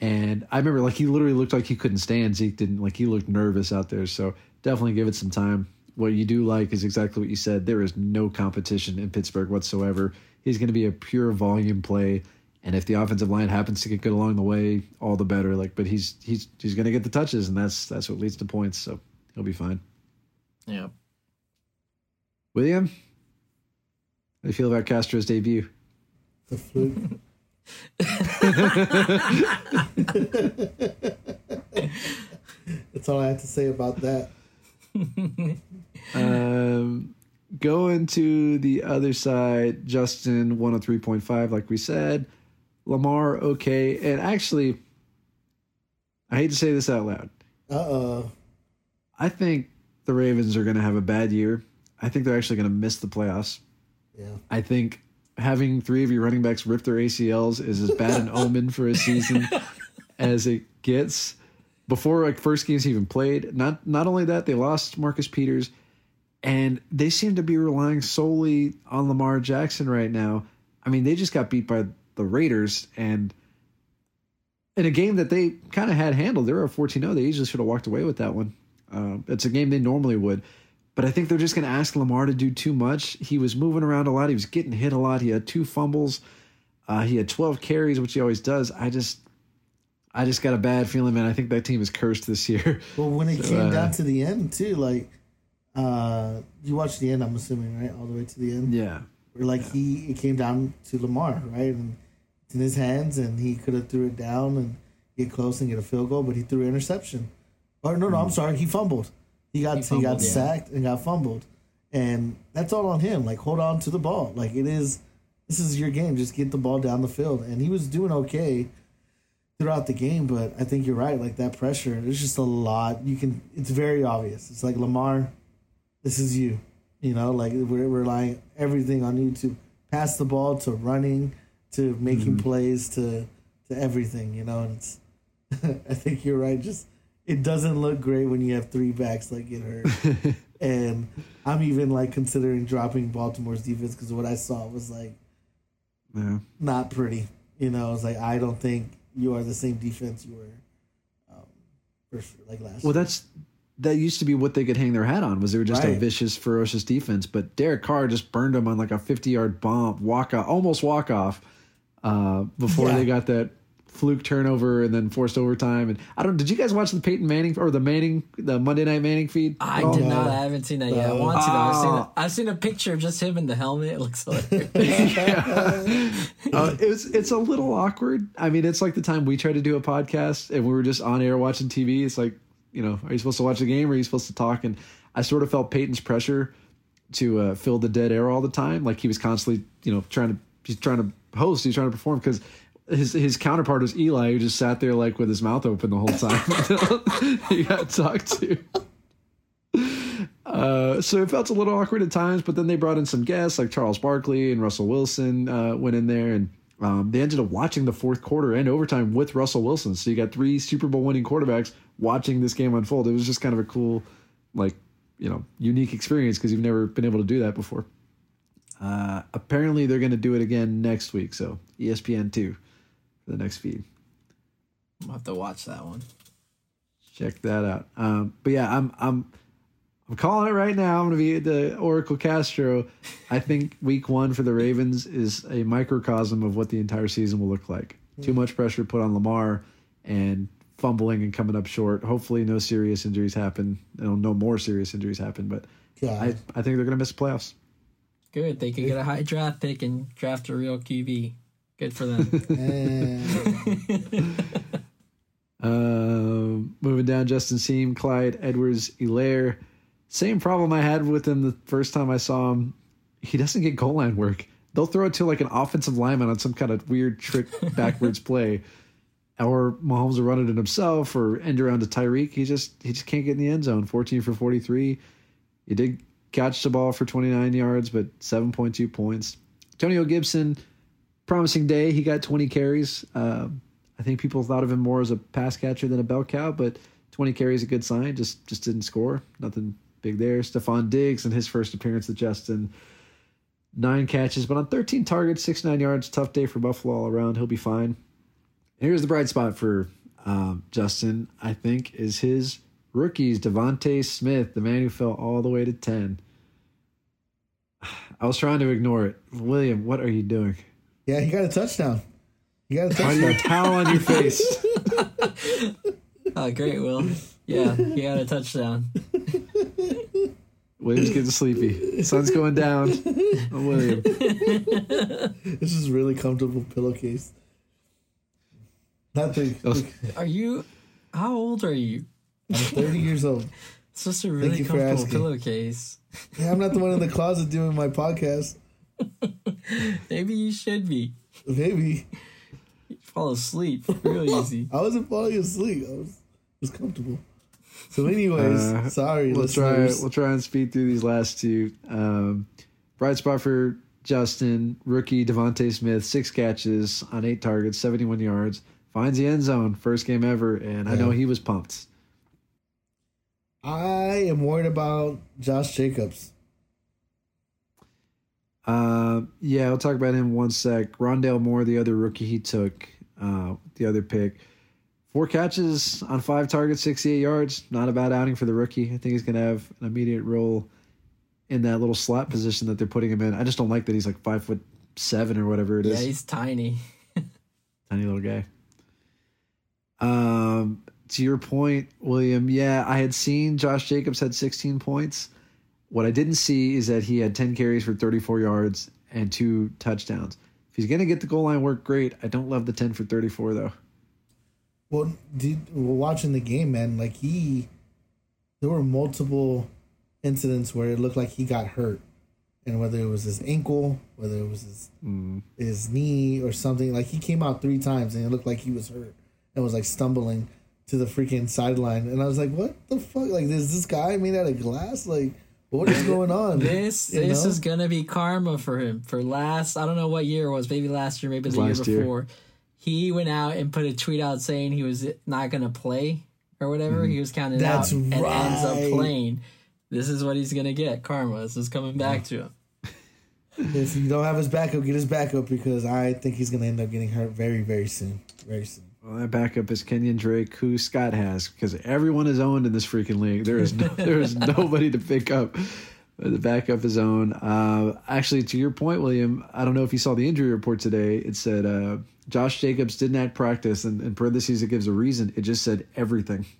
And I remember, like, he literally looked like he couldn't stand. Zeke didn't, like, he looked nervous out there. So definitely give it some time. What you do like is exactly what you said. There is no competition in Pittsburgh whatsoever. He's going to be a pure volume play. And if the offensive line happens to get good along the way, all the better. Like, but he's he's he's going to get the touches, and that's that's what leads to points. So he'll be fine. Yeah. William, how do you feel about Castro's debut? The fluke. That's all I have to say about that. Um, going to the other side, Justin 103.5, like we said. Lamar, okay. And actually, I hate to say this out loud. Uh oh. I think the Ravens are going to have a bad year. I think they're actually going to miss the playoffs. Yeah. I think having three of your running backs rip their ACLs is as bad an omen for a season as it gets. Before like first games even played, not not only that they lost Marcus Peters, and they seem to be relying solely on Lamar Jackson right now. I mean, they just got beat by the Raiders, and in a game that they kind of had handled, they were 14-0. They easily should have walked away with that one. Uh, it's a game they normally would. But I think they're just going to ask Lamar to do too much. He was moving around a lot. He was getting hit a lot. He had two fumbles. Uh, he had 12 carries, which he always does. I just, I just got a bad feeling, man. I think that team is cursed this year. Well, when it So, came uh, down to the end too, like uh you watched the end, I'm assuming, right? All the way to the end. yeah. Where like he it came down to Lamar, right? And it's in his hands and he could have threw it down and get close and get a field goal, but he threw an interception. Or no, no, I'm sorry, he fumbled. He got He he, got yeah. sacked and got fumbled. And that's all on him. Like hold on to the ball. Like it is this is your game. Just get the ball down the field. And he was doing okay throughout the game, but I think you're right. Like that pressure, there's just a lot. You can. It's very obvious. It's like Lamar, this is you. You know, like we're relying everything on you to pass the ball, to running, to making plays, to to everything. You know, and it's. I think you're right. Just it doesn't look great when you have three backs like get hurt. and I'm even like considering dropping Baltimore's defense because what I saw was like Yeah. not pretty. You know, it's like I don't think you are the same defense you were, um, for like last. Well, year. that's that used to be what they could hang their hat on was they were just a vicious, ferocious defense. But Derek Carr just burned them on like a fifty-yard bomb, walk off, almost walk off, uh, before Yeah. they got that fluke turnover and then forced overtime. And I don't. Did you guys watch the Peyton Manning or the Manning, the Monday Night Manning feed? I at did no. not. I haven't seen that yet. I want to. Though. I've seen. Oh. A, I've seen a picture of just him in the helmet. It looks hilarious. Uh, it's it's a little awkward. I mean, it's like the time we tried to do a podcast and we were just on air watching TV. It's like, you know, are you supposed to watch the game or are you supposed to talk? And I sort of felt Peyton's pressure to uh, fill the dead air all the time. Like he was constantly, you know, trying to he's trying to host, he's trying to perform because his his counterpart was Eli, who just sat there like with his mouth open the whole time. he got talked to. Uh, so it felt a little awkward at times, but then they brought in some guests like Charles Barkley and Russell Wilson uh, went in there, and um, they ended up watching the fourth quarter and overtime with Russell Wilson. So you got three Super Bowl winning quarterbacks watching this game unfold. It was just kind of a cool, like you know, unique experience because you've never been able to do that before. Uh, apparently, they're going to do it again next week. So E ESPN two for the next feed. I'll have to watch that one. check that out. Um, but yeah, I'm I'm I'm calling it right now. I'm gonna be the Oracle Castro. I think week one for the Ravens is a microcosm of what the entire season will look like. Too much pressure put on Lamar and fumbling and coming up short. Hopefully no serious injuries happen. No, no more serious injuries happen, but yeah. I, I think they're gonna miss the playoffs. Good. They could get a high draft pick and draft a real QB. Good for them. And Um, moving down, Justin Seam, Clyde Edwards, Elaire. Same problem I had with him the first time I saw him. He doesn't get goal line work. They'll throw it to like an offensive lineman on some kind of weird trick backwards play, or Mahomes will run it in himself or end around to Tyreek. He just he just can't get in the end zone. Fourteen for forty three. He did catch the ball for twenty nine yards, but seven point two points. Antonio Gibson, promising day. He got 20 carries. Um, I think people thought of him more as a pass catcher than a bell cow, but 20 carries a good sign. Just just didn't score. Nothing big there. Stefon Diggs in his first appearance with Justin. Nine catches, but on 13 targets, 69 yards. Tough day for Buffalo all around. He'll be fine. Here's the bright spot for um, Justin, I think, is his rookies, DeVonta Smith, the man who fell all the way to 10. I was trying to ignore it. William, what are you doing? yeah, he got a touchdown. He got a Why do you have a towel on your face? oh, great, Will. Yeah, he got a touchdown. William's getting sleepy. Sun's going down. Oh, William. This is really comfortable pillowcase. Nothing. Those- Are you? How old are you? I'm 30 years old. It's just a really comfortable pillowcase. Yeah, I'm not the one in the closet doing my podcast. Maybe you should be. Maybe Fall asleep real easy. I wasn't falling asleep. I was was comfortable. So, anyways, Uh, sorry, We'll try. We'll try and speed through these last two. Um, bright spot for Justin, rookie DeVonta Smith, six catches on eight targets, seventy-one yards, finds the end zone, first game ever, and I know he was pumped. I am worried about Josh Jacobs. Uh, yeah, I'll talk about him in one sec. Rondale Moore, the other rookie he took, uh, the other pick. Four catches on five targets, 68 yards. Not a bad outing for the rookie. I think he's going to have an immediate role in that little slot position that they're putting him in. I just don't like that he's like five foot seven or whatever it Yeah, is. he's tiny. Tiny little guy. Um, to your point, William, yeah, I had seen Josh Jacobs had 16 points. What I didn't see is that he had 10 carries for 34 yards and two touchdowns. If he's going to get the goal line work, great. I don't love the 10 for 34, though. Well, did, well, watching the game, man, like he, there were multiple incidents where it looked like he got hurt, and whether it was his ankle, whether it was his his knee or something, like he came out three times and it looked like he was hurt and was like stumbling to the freaking sideline, and I was like, what the fuck? Like, is this guy made out of glass? Like, what is going on? This You this know? is gonna be karma for him for last. I don't know what year it was. Maybe last year, maybe the year last year. before. He went out and put a tweet out saying he was not gonna play or whatever. Mm-hmm. He was counted That's out and ends up playing. This is what he's gonna get. Karma. This is coming back to him. If you don't have his backup, get his backup because I think he's gonna end up getting hurt very, very soon. Very soon. Well, that backup is Kenyon Drake, who Scott has, because everyone is owned in this freaking league. There is no, there is nobody to pick up. The backup is owned. Uh, actually, to your point, William, I don't know if you saw the injury report today. It said uh, Josh Jacobs didn't act practice, and in parentheses, it gives a reason. It just said everything.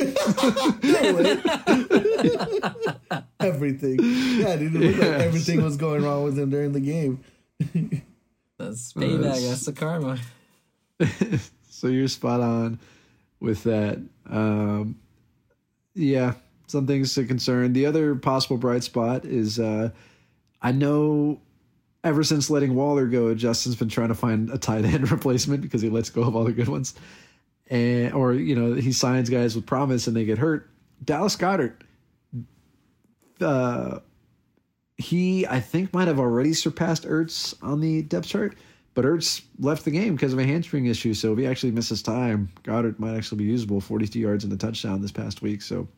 Everything. Yeah, dude. It looked like everything was going wrong with him during the game. That's payback. that's- That's the karma. so you're spot on with that. Um, yeah, some things to concern. The other possible bright spot is uh, I know ever since letting Waller go, Justin's been trying to find a tight end replacement because he lets go of all the good ones. And or you know he signs guys with promise and they get hurt. Dallas Goedert, uh, he I think might have already surpassed Ertz on the depth chart, but Ertz left the game because of a hamstring issue. So if he actually misses time, Goedert might actually be usable. Forty-two yards and a touchdown this past week. So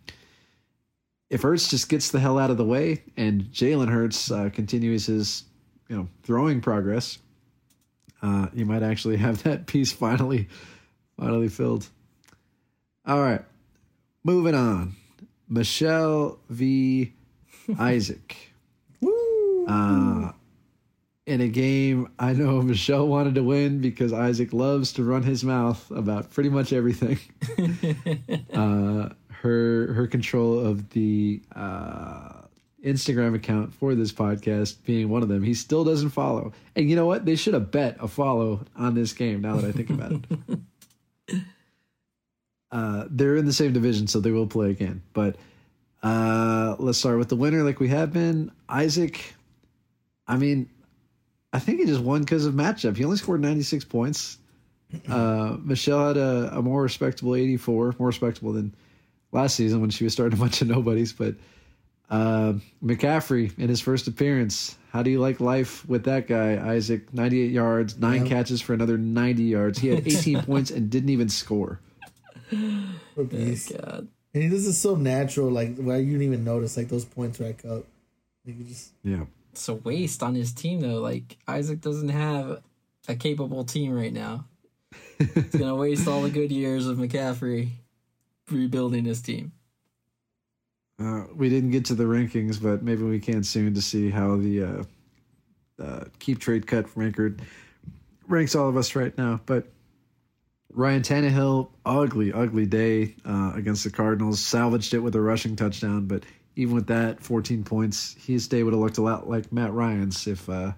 if Ertz just gets the hell out of the way and Jalen Hurts uh, continues his you know throwing progress, uh, you might actually have that piece finally finally filled. All right, moving on. Michelle v. Isaac. Uh, in a game, I know Michelle wanted to win because Isaac loves to run his mouth about pretty much everything. uh, her her control of the uh, Instagram account for this podcast being one of them. He still doesn't follow, and you know what? They should have bet a follow on this game. Now that I think about it, uh, they're in the same division, so they will play again. But uh, let's start with the winner, like we have been. Isaac. I mean, I think he just won because of matchup. He only scored 96 points. Uh, Michelle had a, a more respectable 84, more respectable than last season when she was starting a bunch of nobodies. But uh, McCaffrey in his first appearance, how do you like life with that guy, Isaac? 98 yards, nine Yeah. catches for another 90 yards. He had 18 points and didn't even score. Poor beast. God. And this is so natural, like where you didn't even notice like those points rack up. Like you just Yeah. It's a waste on his team though. Like Isaac doesn't have a capable team right now. He's gonna waste all the good years of McCaffrey rebuilding his team. Uh, we didn't get to the rankings, but maybe we can soon to see how the uh, uh, keep trade cut record ranks all of us right now. But Ryan Tannehill, ugly, ugly day uh, against the Cardinals. Salvaged it with a rushing touchdown, but even with that, 14 points, his day would have looked a lot like Matt Ryan's if uh,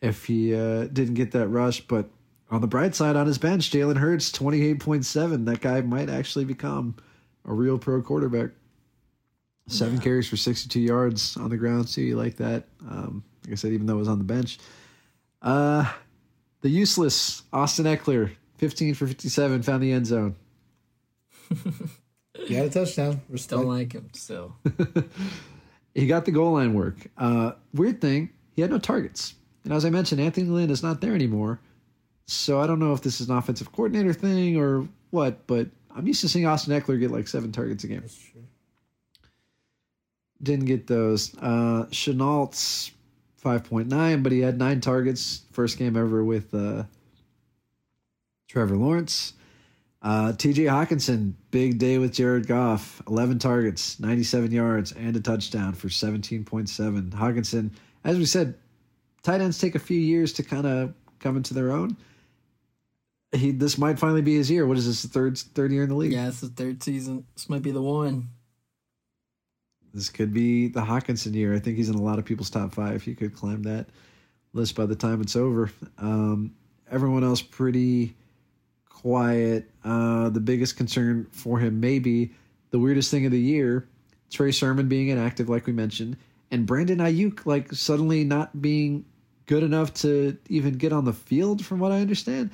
if he uh, didn't get that rush. But on the bright side, on his bench, Jalen Hurts, 28.7. That guy might actually become a real pro quarterback. Seven carries for 62 yards on the ground. So you like that. Um, like I said, even though it was on the bench. Uh, the useless Austin Ekeler, 15 for 57, found the end zone. you got a touchdown. Respect. Don't like him still. He got the goal line work. Uh, weird thing, he had no targets. And as I mentioned, Anthony Lynn is not there anymore. So I don't know if this is an offensive coordinator thing or what, but I'm used to seeing Austin Ekeler get like seven targets a game. That's true. Didn't get those. Uh, Shenault's 5.9, but he had nine targets. First game ever with uh, Trevor Lawrence. Uh, TJ Hockenson, big day with Jared Goff. 11 targets, 97 yards, and a touchdown for 17.7. Hockenson, as we said, tight ends take a few years to kind of come into their own. he this might finally be his year. What is this third third year in the league? Yeah, it's the third season. This might be the one. This could be the Hawkinson year. I think he's in a lot of people's top five. He could climb that list by the time it's over. Um, everyone else pretty quiet. Uh, the biggest concern for him maybe the weirdest thing of the year, Trey Sermon being inactive, like we mentioned, and Brandon Aiyuk like suddenly not being good enough to even get on the field, from what I understand.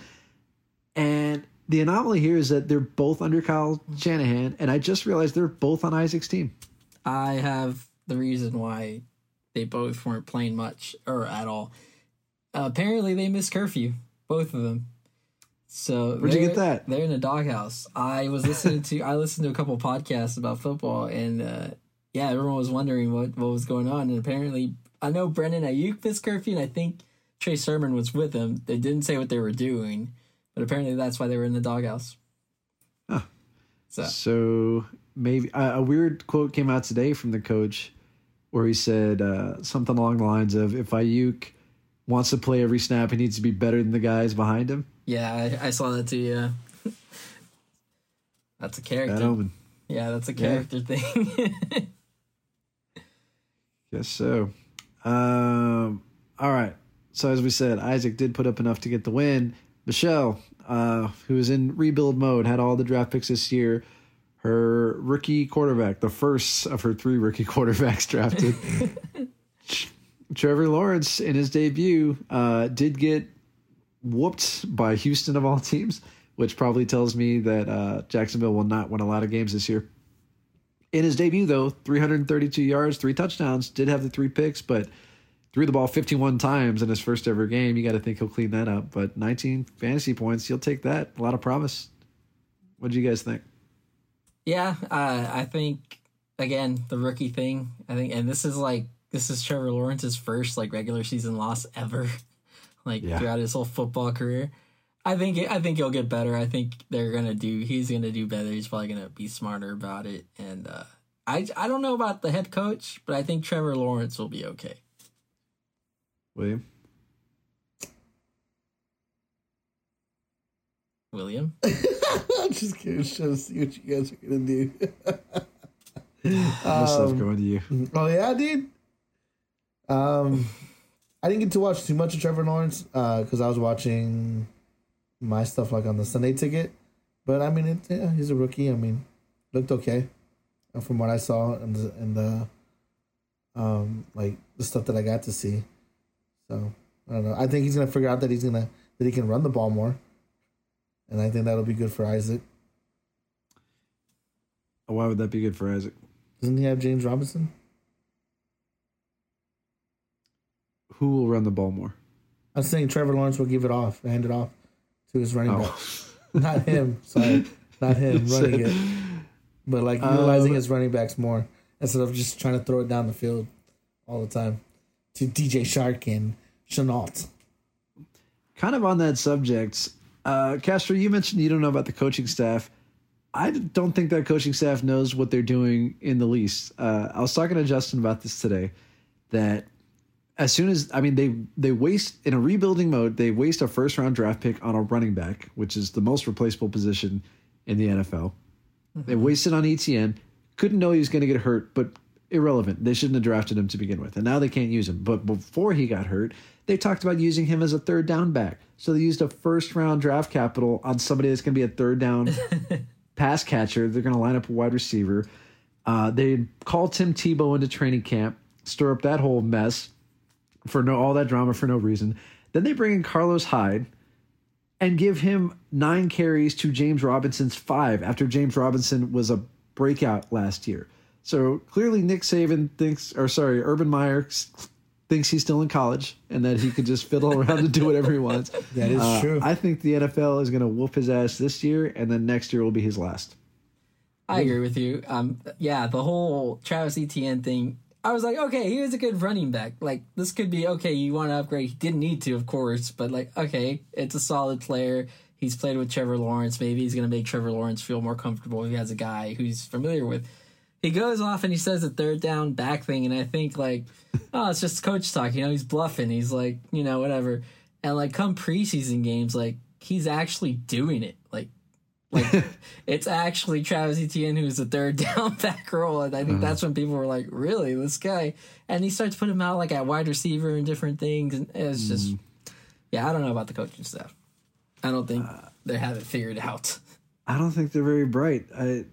And the anomaly here is that they're both under Kyle Shanahan, and I just realized they're both on Isaac's team. I have the reason why they both weren't playing much or at all. Apparently, they missed curfew, both of them. So Where'd you get that? They're in a doghouse. I was listening to I listened to a couple podcasts about football, and uh, yeah, everyone was wondering what what was going on. And apparently, I know Brandon Aiyuk missed curfew, and I think Trey Sermon was with him. They didn't say what they were doing, but apparently that's why they were in the doghouse. Huh. So So maybe a, a weird quote came out today from the coach where he said uh, something along the lines of, "If Aiyuk wants to play every snap, he needs to be better than the guys behind him." Yeah, I, I saw that too. Yeah, that's a character. Bad omen. Yeah, that's a Yeah. character thing. Guess so. Um, all right. So as we said, Isaac did put up enough to get the win. Michelle, uh, who is in rebuild mode, had all the draft picks this year. Her rookie quarterback, the first of her three rookie quarterbacks drafted, Trevor Lawrence, in his debut, uh, did get whooped by Houston of all teams, which probably tells me that uh, Jacksonville will not win a lot of games this year. In his debut, though, 332 yards, three touchdowns, did have the three picks, but threw the ball 51 times in his first ever game. You got to think he'll clean that up. But 19 fantasy points, you'll take that. A lot of promise. What do you guys think? Yeah, uh, I think again the rookie thing. I think, and this is like this is Trevor Lawrence's first like regular season loss ever, like Yeah. throughout his whole football career. I think I think he'll get better. I think they're gonna do. He's gonna do better. He's probably gonna be smarter about it. And uh, I I don't know about the head coach, but I think Trevor Lawrence will be okay. William? William, I'm just curious to see what you guys are gonna do. No stuff going to you. oh yeah, dude. Um, I didn't get to watch too much of Trevor Lawrence because I was watching my stuff like on the Sunday ticket. But I mean, it, yeah, he's a rookie. I mean, looked okay uh, from what I saw and the, and the um like the stuff that I got to see. So I don't know. I think he's gonna figure out that he's gonna that he can run the ball more, and I think that'll be good for Isaac. Why would that be good for Isaac? Doesn't he have James Robinson? Who will run the ball more? I'm saying Trevor Lawrence will give it off, hand it off to his running back. Oh. Not him, sorry, not him running it, but like utilizing Um, his running backs more instead of just trying to throw it down the field all the time to DJ Chark and Shenault. kind of on that subject, uh, Castro, you mentioned you don't know about the coaching staff. I don't think that coaching staff knows what they're doing in the least. Uh, I was talking to Justin about this today. That as soon as I mean they they waste in a rebuilding mode, they waste a first round draft pick on a running back, which is the most replaceable position in the NFL. They wasted on ETN. Couldn't know he was going to get hurt, but irrelevant. They shouldn't have drafted him to begin with, and now they can't use him. But before he got hurt, they talked about using him as a third down back. So they used a first round draft capital on somebody that's going to be a third down pass catcher. They're going to line up a wide receiver. Uh, they call Tim Tebow into training camp, stir up that whole mess for no all that drama for no reason. Then they bring in Carlos Hyde and give him nine carries to James Robinson's five after James Robinson was a breakout last year. So clearly, Nick Saban thinks, or sorry, Urban Meyer thinks he's still in college and that he could just fiddle around and do whatever he wants. That is Uh, true. I think the NFL is going to whoop his ass this year, and then next year will be his last. I agree with you. Um, yeah, the whole Travis Etienne thing. I was like, okay, he was a good running back. Like this could be okay. You want to upgrade? He didn't need to, of course, but like, okay, it's a solid player. He's played with Trevor Lawrence. Maybe he's gonna make Trevor Lawrence feel more comfortable. He has a guy who's familiar with. He goes off and he says a third down back thing, and I think like, oh, it's just coach talk. You know, he's bluffing. He's like, you know, whatever. And like, come preseason games, like he's actually doing it. Like, like it's actually Travis Etienne who's the third down back role, and I think that's when people were like, "Really, this guy?" And he starts putting him out like at wide receiver and different things, and it's just, yeah, I don't know about the coaching staff. I don't think they have it figured out. I don't think they're very bright. I,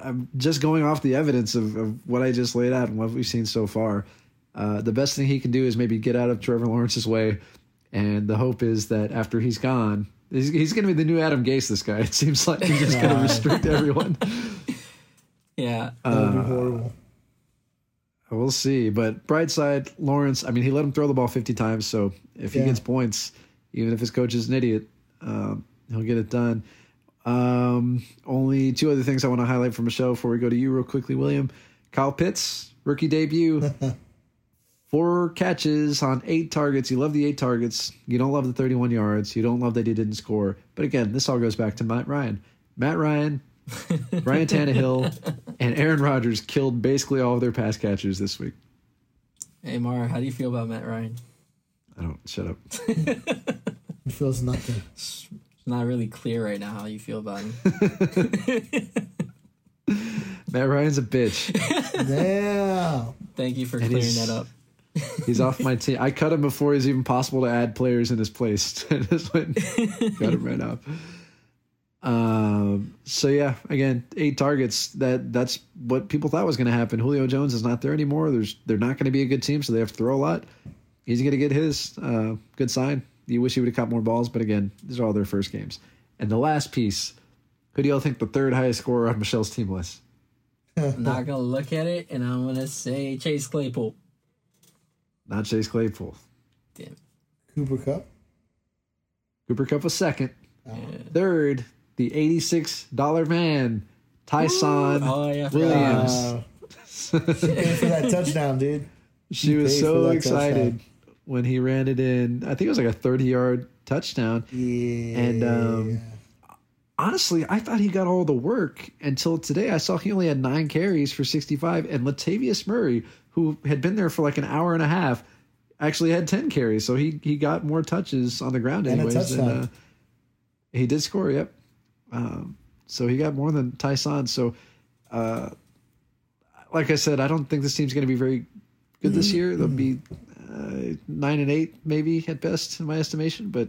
I'm just going off the evidence of, of what I just laid out and what we've seen so far. Uh, the best thing he can do is maybe get out of Trevor Lawrence's way, and the hope is that after he's gone, he's, he's going to be the new Adam Gase. This guy, it seems like he's just going to restrict everyone. Yeah, That would be horrible. We'll see. But bright side, Lawrence. I mean, he let him throw the ball 50 times, so if he Yeah. gets points, even if his coach is an idiot, um, he'll get it done. Um, only two other things I want to highlight from Michelle before we go to you, real quickly, William. Kyle Pitts, rookie debut, four catches on eight targets. You love the eight targets. You don't love the 31 yards. You don't love that he didn't score. But again, this all goes back to Matt Ryan. Matt Ryan, Ryan Tannehill, and Aaron Rodgers killed basically all of their pass catchers this week. hey Mara, how do you feel about Matt Ryan? I don't shut up. It feels nothing. It's not really clear right now how you feel about him. Matt Ryan's a bitch. Yeah. Thank you for And clearing that up. He's off my team. I cut him before it's even possible to add players in his place. Just went- got him right off. Um. So yeah, again, eight targets. That that's what people thought was going to happen. Julio Jones is not there anymore. There's they're not going to be a good team, so they have to throw a lot. He's going to get his. Uh, good sign. You wish he would have caught more balls, but again, these are all their first games. And the last piece, who do y'all think the third highest scorer on Michelle's team was? I'm not gonna look at it, and I'm gonna say Chase Claypool. Not Chase Claypool. Damn. Cooper Kupp. Cooper Kupp was second. Third, the eighty-six dollar man, Ty'Son Oh yeah, Williams. Uh, paid for that touchdown, dude. she was so that excited when he ran it in. I think it was like a thirty-yard touchdown. Yeah. And um, honestly, I thought he got all the work until today. I saw he only had nine carries for sixty-five, and Latavius Murray, who had been there for like an hour and a half, actually had ten carries. So he he got more touches on the ground anyways. And a anyways. than, touchdown. uh, he did score. Yep. Um, so he got more than Ty'Son. So, uh, like I said, I don't think this team's going to be very good this year. They'll be uh, nine and eight, maybe at best, in my estimation. But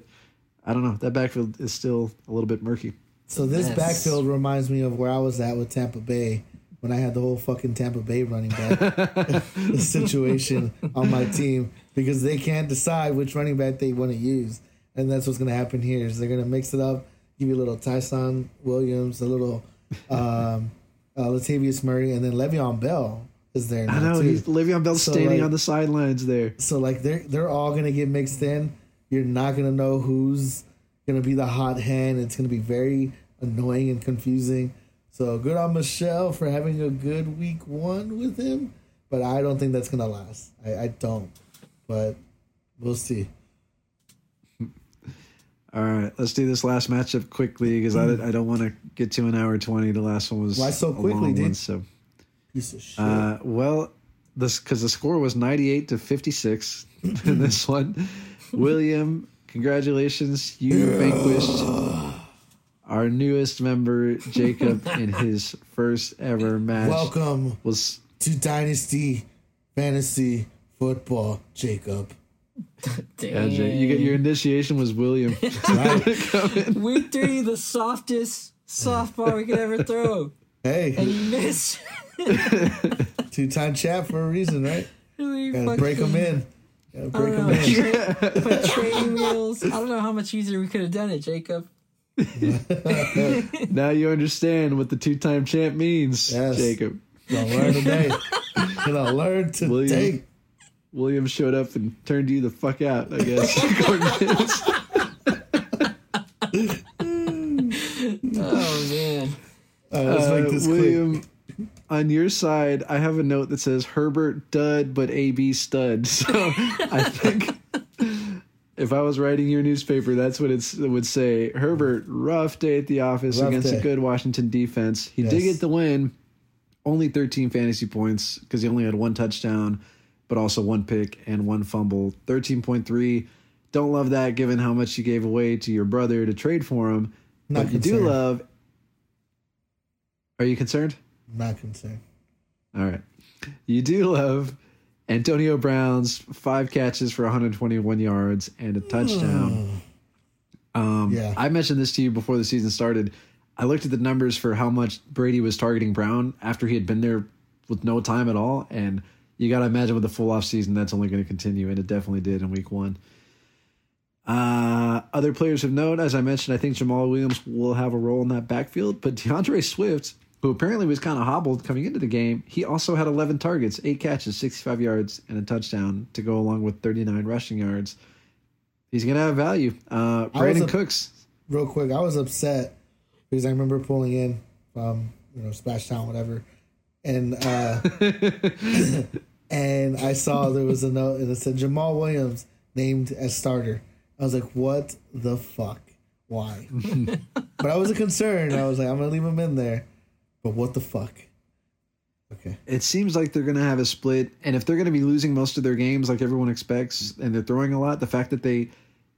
I don't know. That backfield is still a little bit murky. So this Yes. backfield reminds me of where I was at with Tampa Bay when I had the whole fucking Tampa Bay running back situation on my team because they can't decide which running back they want to use, and that's what's going to happen here. Is they're going to mix it up, give you a little Ty'Son Williams, a little um, uh, Latavius Murray, and then Le'Veon Bell is there now I know too. he's Le'Veon Bell So, standing like- on the sidelines there. So like they're they're all gonna get mixed in. You're not gonna know who's gonna be the hot hand. It's gonna be very annoying and confusing. So good on Michelle for having a good week one with him, but I don't think that's gonna last. I, I don't, but we'll see. All right, let's do this last matchup quickly because I, I don't want to get to an hour twenty. The last one was Why so quickly, dude? one, so. Piece of shit. Uh, well, this because the score was ninety-eight to fifty-six in this one. William, congratulations! You vanquished our newest member, Jacob, in his first ever match. Welcome Was to Dynasty Fantasy Football, Jacob. yeah, Jay, you get your initiation was William. Week three, the softest softball we could ever throw, Hey, and you miss. two time chat for a reason, right? Really Gotta break them in. Gotta I break don't them know. in. Tra- put training wheels. I don't know how much easier we could have done it, Jacob. now you understand what the two-time champ means, Yes. Jacob. Gonna learn today. Gonna learn today. William. William showed up and turned you the fuck out. I guess. according to this. Oh man. All right, let's Uh, make this quick. William, on your side, I have a note that says Herbert dud, but AB stud. So I think if I was writing your newspaper, that's what it's, it would say. Herbert, rough day at the office Rough against day. a good Washington defense. He did get the win, only 13 fantasy points because he only had one touchdown, but also one pick and one fumble. 13.3 don't love that given how much you gave away to your brother to trade for him. Not but you do love. Are you concerned? Not concerned. All right. You do love Antonio Brown's five catches for 121 yards and a touchdown. Um, Yeah. I mentioned this to you before the season started. I looked at the numbers for how much Brady was targeting Brown after he had been there with no time at all, and you got to imagine with the full off season that's only going to continue, and it definitely did in Week One. Uh, other players have known, as I mentioned, I think Jamaal Williams will have a role in that backfield, but D'Andre Swift, who apparently was kind of hobbled coming into the game, he also had 11 targets, eight catches, 65 yards, and a touchdown to go along with 39 rushing yards. He's going to have value. Uh, Brandin Cooks, Real quick, I was upset because I remember pulling in from you know Splash Town, whatever, and uh, and I saw there was a note and it said Jamaal Williams named as starter. I was like, what the fuck? Why? but I wasn't concerned. I was like, I'm gonna leave him in there. But what the fuck? Okay. it seems like they're going to have a split, and if they're going to be losing most of their games like everyone expects, and they're throwing a lot, the fact that they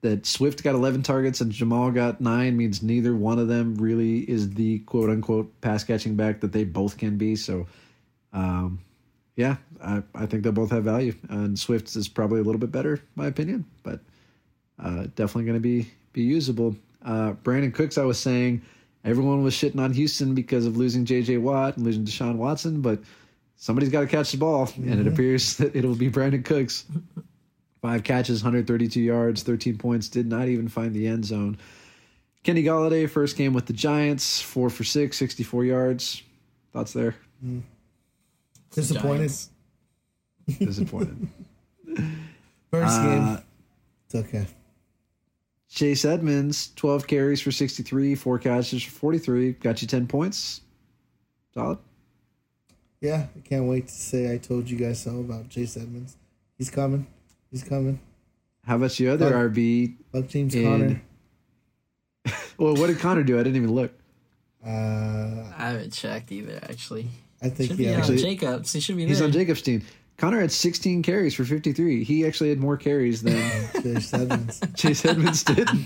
that Swift got 11 targets and Jamaal got nine means neither one of them really is the quote unquote pass catching back that they both can be. So, um, yeah, I, I think they'll both have value, and Swift is probably a little bit better, my opinion, but uh, definitely going to be be usable. Uh, Brandin Cooks, I was saying, everyone was shitting on Houston because of losing J.J. Watt and losing Deshaun Watson, but somebody's got to catch the ball, and it appears that it'll be Brandin Cooks. Five catches, 132 yards, 13 points, did not even find the end zone. Kenny Golladay, first game with the Giants, four for six, 64 yards. Thoughts there? Disappointed. Giants. Disappointed. First Uh, game. It's okay. Chase Edmonds, 12 carries for 63, four catches for 43. Got you 10 points. Solid. Yeah, I can't wait to say I told you guys so about Chase Edmonds. He's coming. He's coming. How about your other Fuck. RB? Fuck James In- Conner. Well, what did Conner do? I didn't even look. Uh, I haven't checked either. Actually, I think should he be on. Jacobs. He should be He's there. on Jacob's team. Conner had 16 carries for 53. He actually had more carries than Chase Edmonds. Chase Edmonds did.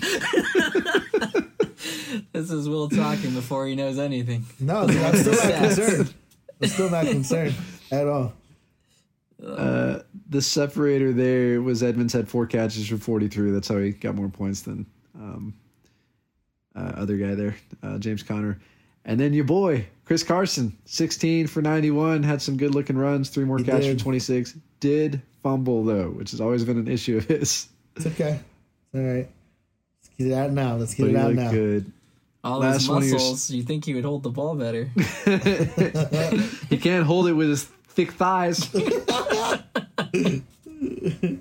This is Will talking before he knows anything. No, dude, I'm still not concerned. I'm still not concerned at all. Uh, the separator there was Edmonds had four catches for 43. That's how he got more points than um, uh, other guy there, uh, James Conner. And then your boy, Chris Carson, 16 for 91, had some good looking runs, three more He catches did. for 26. Did fumble, though, which has always been an issue of his. It's okay. All right. Let's get it out now. Let's get But it out now. good. All Last his one of your- muscles. You think he would hold the ball better? He can't hold it with his thick thighs.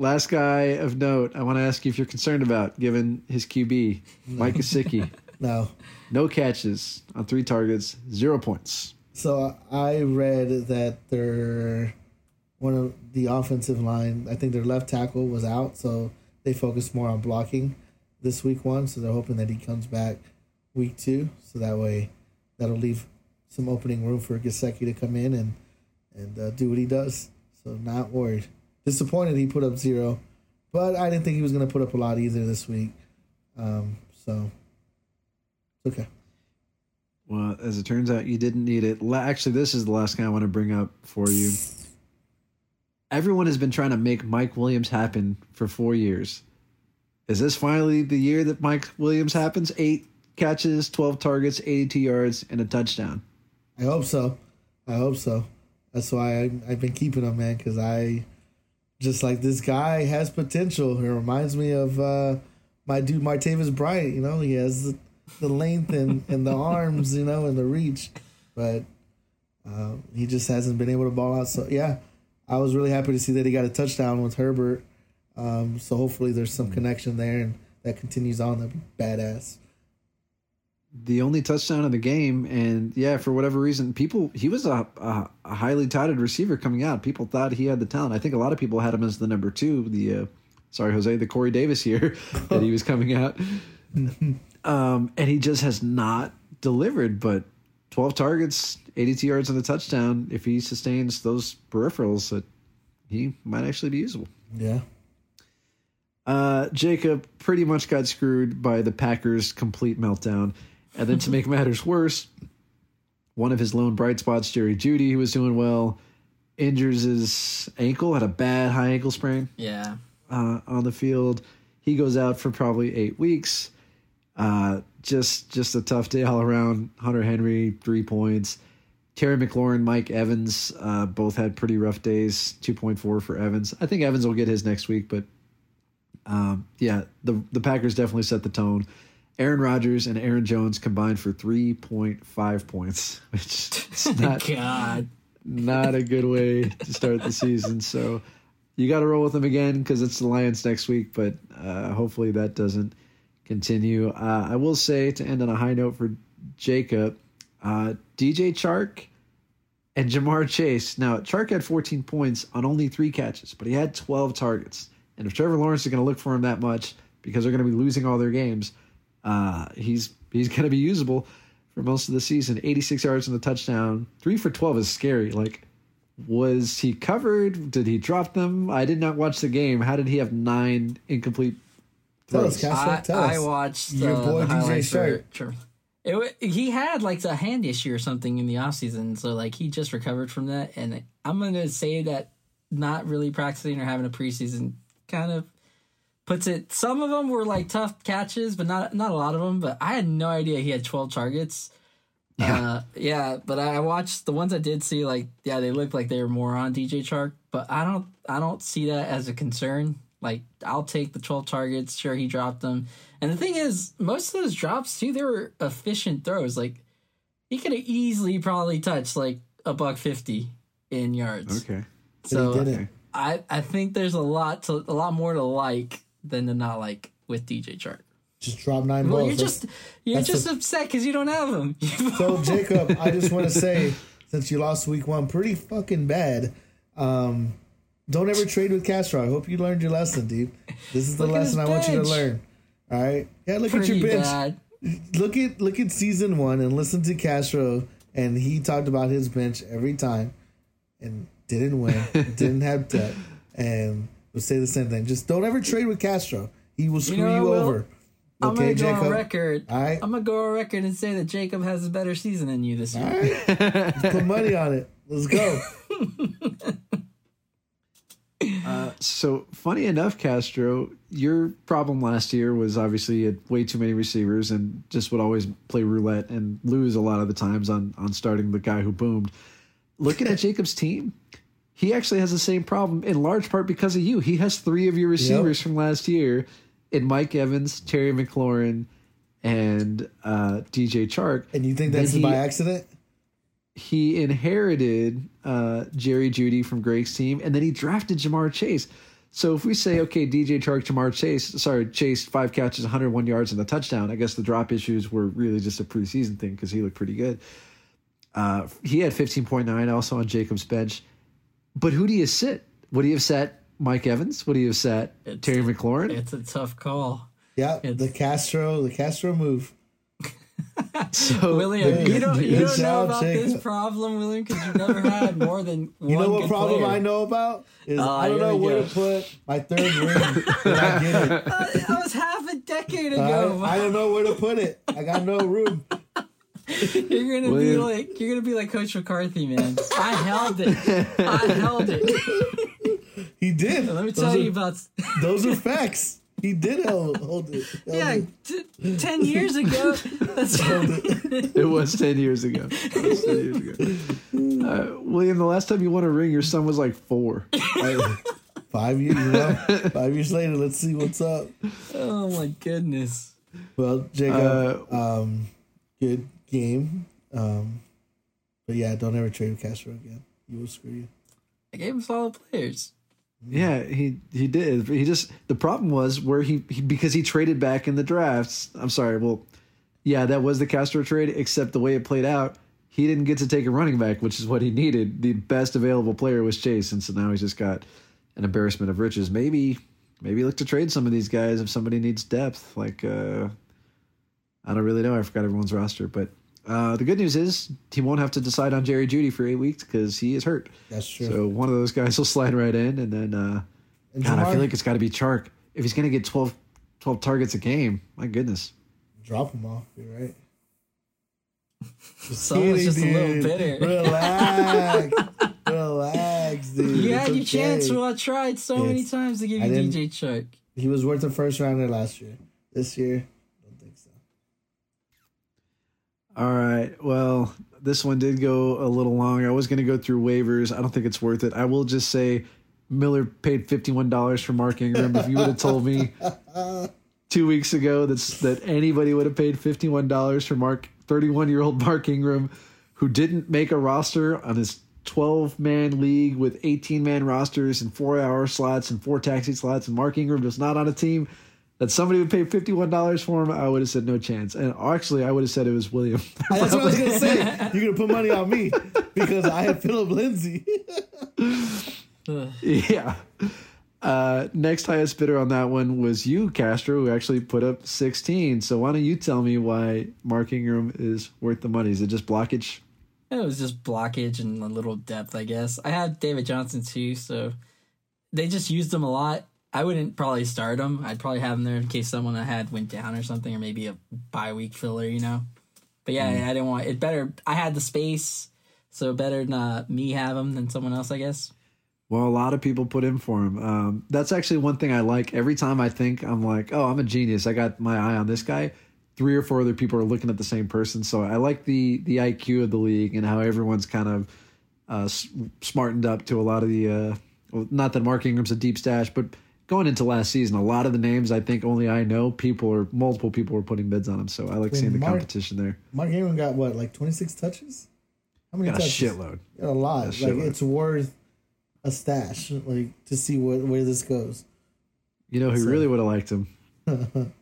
last guy of note, I want to ask you if you're concerned about, given his QB, Mike Gesicki. No. No catches on three targets, zero points. So I read that their one of the offensive line, I think their left tackle was out, so they focused more on blocking this week one. So they're hoping that he comes back week two, so that way that'll leave some opening room for Gesicki to come in and and uh, do what he does. So not worried. Disappointed he put up zero, but I didn't think he was going to put up a lot either this week. Um, so okay. Well, as it turns out, you didn't need it. Actually, this is the last guy I want to bring up for you. Everyone has been trying to make Mike Williams happen for four years. Is this finally the year that Mike Williams happens? Eight catches, 12 targets, 82 yards, and a touchdown. I hope so. I hope so. That's why I, I've been keeping him, man, because I just like this guy has potential. It reminds me of uh, my dude Martavis Bryant. You know, he has the, the length and, and the arms, you know, and the reach, but uh, he just hasn't been able to ball out. So yeah, I was really happy to see that he got a touchdown with Herbert. Um, so hopefully there's some connection there and that continues on. That'd be badass. The only touchdown of the game. And yeah, for whatever reason, people he was a, a, a highly touted receiver coming out. People thought he had the talent. I think a lot of people had him as the number two. The uh, sorry, Jose, the Corey Davis here that he was coming out. um, and he just has not delivered. But twelve targets, eighty-two yards and a touchdown. If he sustains those peripherals, that he might actually be usable. Yeah. Uh, Jacob pretty much got screwed by the Packers' complete meltdown. And then to make matters worse, one of his lone bright spots, Jerry Jeudy, who was doing well, injures his ankle, had a bad high ankle sprain Yeah. uh, on the field. He goes out for probably eight weeks. Uh, just just a tough day all around. Hunter Henry, three points. Terry McLaurin, Mike Evans, uh, both had pretty rough days. Two point four for Evans. I think Evans will get his next week, but um, yeah, the the Packers definitely set the tone. Aaron Rodgers and Aaron Jones combined for three point five points, which is not God. not a good way to start the season. So you got to roll with them again because it's the Lions next week. But uh, hopefully that doesn't continue. Uh, I will say to end on a high note for Jacob, uh, DJ Chark and Ja'Marr Chase. Now Chark had 14 points on only three catches, but he had 12 targets. And if Trevor Lawrence is going to look for him that much because they're going to be losing all their games, uh, he's he's going to be usable for most of the season. 86 yards and the touchdown. Three for 12 is scary. Like, was he covered? Did he drop them? I did not watch the game. How did he have nine incomplete Tell us, throws? Castro. I, Tell us. I watched Your uh, boy the DJ highlights for- It, he had like a hand issue or something in the offseason, so like he just recovered from that. And I'm gonna say that not really practicing or having a preseason kind of puts it. Some of them were like tough catches, but not not a lot of them. But I had no idea he had 12 targets. Yeah, uh, yeah. But I watched the ones I did see. Like, yeah, they looked like they were more on DJ Chark. But I don't, I don't see that as a concern. Like, I'll take the 12 targets. Sure, he dropped them. And the thing is, most of those drops too, they were efficient throws. Like, he could have easily probably touched like a buck fifty in yards. Okay. So he didn't. I, I think there's a lot to a lot more to like than to not like with DJ Chark. Just drop nine Well, balls. you're That's- just you're just the- upset because you don't have them. So Jacob, I just want to say, since you lost week one pretty fucking bad, um, don't ever trade with Castro. I hope you learned your lesson, dude. This is the Look lesson I want you to learn. All right. Yeah, look at your bench. bad. Look at look at season one and listen to Castro, and he talked about his bench every time, and didn't win, didn't have depth, and would say the same thing. Just don't ever trade with Castro. He will screw you, know, Will, over. I'm Okay, gonna go Jacob. on record. All right. I'm gonna go on record and say that Jacob has a better season than you this year. All right. Put money on it. Let's go. Uh, so funny enough, Castro, your problem last year was obviously you had way too many receivers and just would always play roulette and lose a lot of the times on on starting the guy who boomed. Looking at Jacob's team, he actually has the same problem in large part because of you. He has three of your receivers from last year in Mike Evans, Terry McLaurin, and uh, DJ Chark. And you think that's he- by accident? he inherited uh, Jerry Jeudy from Greg's team, and then he drafted Ja'Marr Chase. So if we say, okay, DJ Chark, Jamar Chase, sorry, Chase, five catches, 101 yards, and a touchdown, I guess the drop issues were really just a preseason thing because he looked pretty good. Uh, he had 15.9 also on Jacob's bench. But who do you sit? Would he have sat Mike Evans? Would he have sat It's- Terry McLaurin? It's a tough call. Yeah, the Castro, the Castro move. So William, Good- you don't you don't know about Jacob. this problem, William, because you've never had more than one You know what good problem player. I know about is Oh, I don't know where go. to put my third ring I get it. Uh, that was half a decade I, ago. I don't know where to put it. I got no room. You're gonna be like you're gonna be like Coach McCarthy, man. I held it. I held it. He did. Let me Those tell are- you about. Those are facts. He did hold, hold it. Held Yeah, it. t- ten years ago. That's it was 10 years ago. It was 10 years ago. Uh, William, the last time you won a ring, your son was like four. Hey, five years, you know, five years later. Let's see what's up. oh my goodness. Well, Jacob, Uh, um, good game. Um, but yeah, don't ever trade with Castro again. He will screw you. I gave him solid players. Yeah, he he did. He just the problem was where he, he because he traded back in the drafts. I'm sorry. Well, yeah, that was the Castro trade. Except the way it played out, he didn't get to take a running back, which is what he needed. The best available player was Chase, and so now he's just got an embarrassment of riches. Maybe maybe look to trade some of these guys if somebody needs depth. Like uh, I don't really know. I forgot everyone's roster, but. Uh, the good news is he won't have to decide on Jerry Jeudy for eight weeks because he is hurt. That's true. So one of those guys will slide right in, and then uh, And God, I feel like it's got to be Chark. If he's going to get 12, 12 targets a game, my goodness. drop him off. You're right. Just Someone's kidding, just a little bitter. Relax, relax, dude. You It's had your okay. chance. Well, I tried so many times to give you DJ Chark. He was worth a first rounder last year. This year, don't think so. All right. Well, this one did go a little long. I was going to go through waivers. I don't think it's worth it. I will just say Miller paid $51 for Mark Ingram. If you would have told me two weeks ago that's, that anybody would have paid $51 for Mark, 31 year old Mark Ingram, who didn't make a roster on his 12 man league with 18 man rosters and four hour slots and four taxi slots, and Mark Ingram was not on a team that somebody would pay $51 for him, I would have said no chance. And actually, I would have said it was William. That's what I was gonna say. You're gonna put money on me because I have Philip Lindsay. yeah. Uh, next highest bidder on that one was you, Castro, who actually put up 16. So why don't you tell me why Mark Ingram is worth the money? Is it just blockage? It was just blockage and a little depth, I guess. I had David Johnson too, so they just used him a lot. I wouldn't probably start him. I'd probably have him there in case someone I had went down or something, or maybe a bye week filler, you know. But yeah, I didn't want it. Better I had the space, so better not me have him than someone else, I guess. Well, a lot of people put in for him. Um, that's actually one thing I like. Every time I think I'm like, oh, I'm a genius. I got my eye on this guy. Three or four other people are looking at the same person. So I like the the IQ of the league and how everyone's kind of uh, smartened up to a lot of the. Uh, well, not that Mark Ingram's a deep stash, but going into last season, a lot of the names I think only I know. People or multiple people were putting bids on him. So I like seeing the Mark- competition there. Mark Ingram got what, like 26 touches? How many Got a touches? shitload. Got a lot. Got a like it's worth a stash, like to see where where this goes. You know who really would have liked him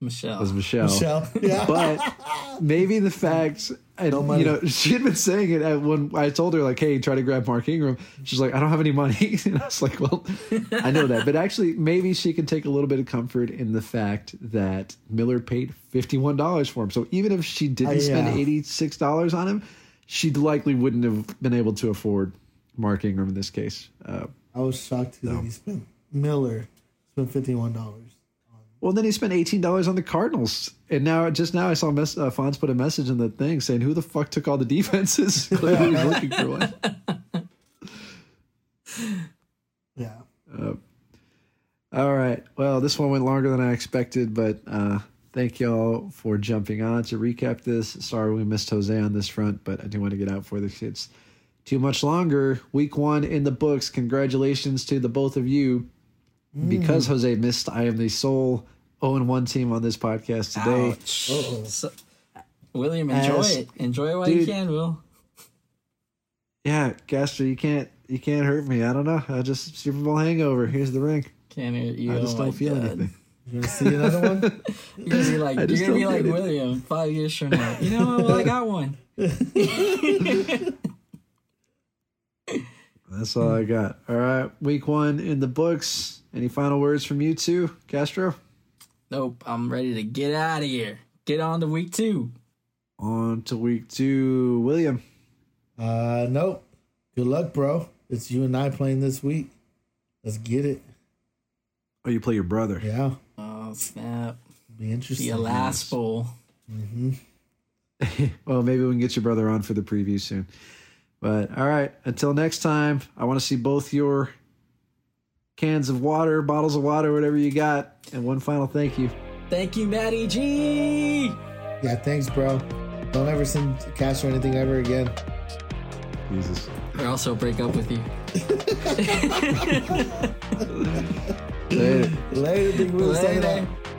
Michelle. was Michelle. Michelle, yeah. but maybe the fact and No money. you know she had been saying it and when I told her like hey try to grab Mark Ingram she's like I don't have any money and I was like well I know that but actually maybe she can take a little bit of comfort in the fact that Miller paid $51 for him so even if she didn't Uh, spend yeah. $86 on him she likely wouldn't have been able to afford Mark Ingram in this case uh, I was shocked too that he spent Miller spent fifty one dollars. Well, then he spent eighteen dollars on the Cardinals, and now just now I saw mess, uh, Fonz put a message in the thing saying, "Who the fuck took all the defenses?" Clearly, he's looking for one. Yeah. All right. Well, this one went longer than I expected, but uh, thank y'all for jumping on to recap this. Sorry we missed Jose on this front, but I do want to get out for the kids. Too much longer. Week one in the books. Congratulations to the both of you. Because Jose missed, I am the sole 0 1 team on this podcast today. So- William, enjoy As- it. Enjoy it while you can, Will. Yeah, Gaster, you can't you can't hurt me. I don't know. I just Super Bowl hangover. Here's the ring. Can't hurt you. I just oh don't feel God. anything. You gonna see another one? You're gonna be like I you're gonna be like. William five years from now. You know what? Well, I got one. That's all I got. All right, week one in the books. Any final words from you two, Castro? Nope. I'm ready to get out of here. Get on to week two. On to week two, William. uh nope. Good luck, bro. It's you and I playing this week. Let's get it. Oh, you play your brother. Yeah. Oh snap! Be interesting. The last bowl. Mm-hmm. Well, maybe we can get your brother on for the preview soon. But all right, until next time, I want to see both your cans of water, bottles of water, whatever you got, and one final thank you. Thank you, Matty G. Yeah, thanks, bro. Don't ever send cash or anything ever again. Jesus. Or else I'll break up with you. Later. Later, big Will. Signing Later. out.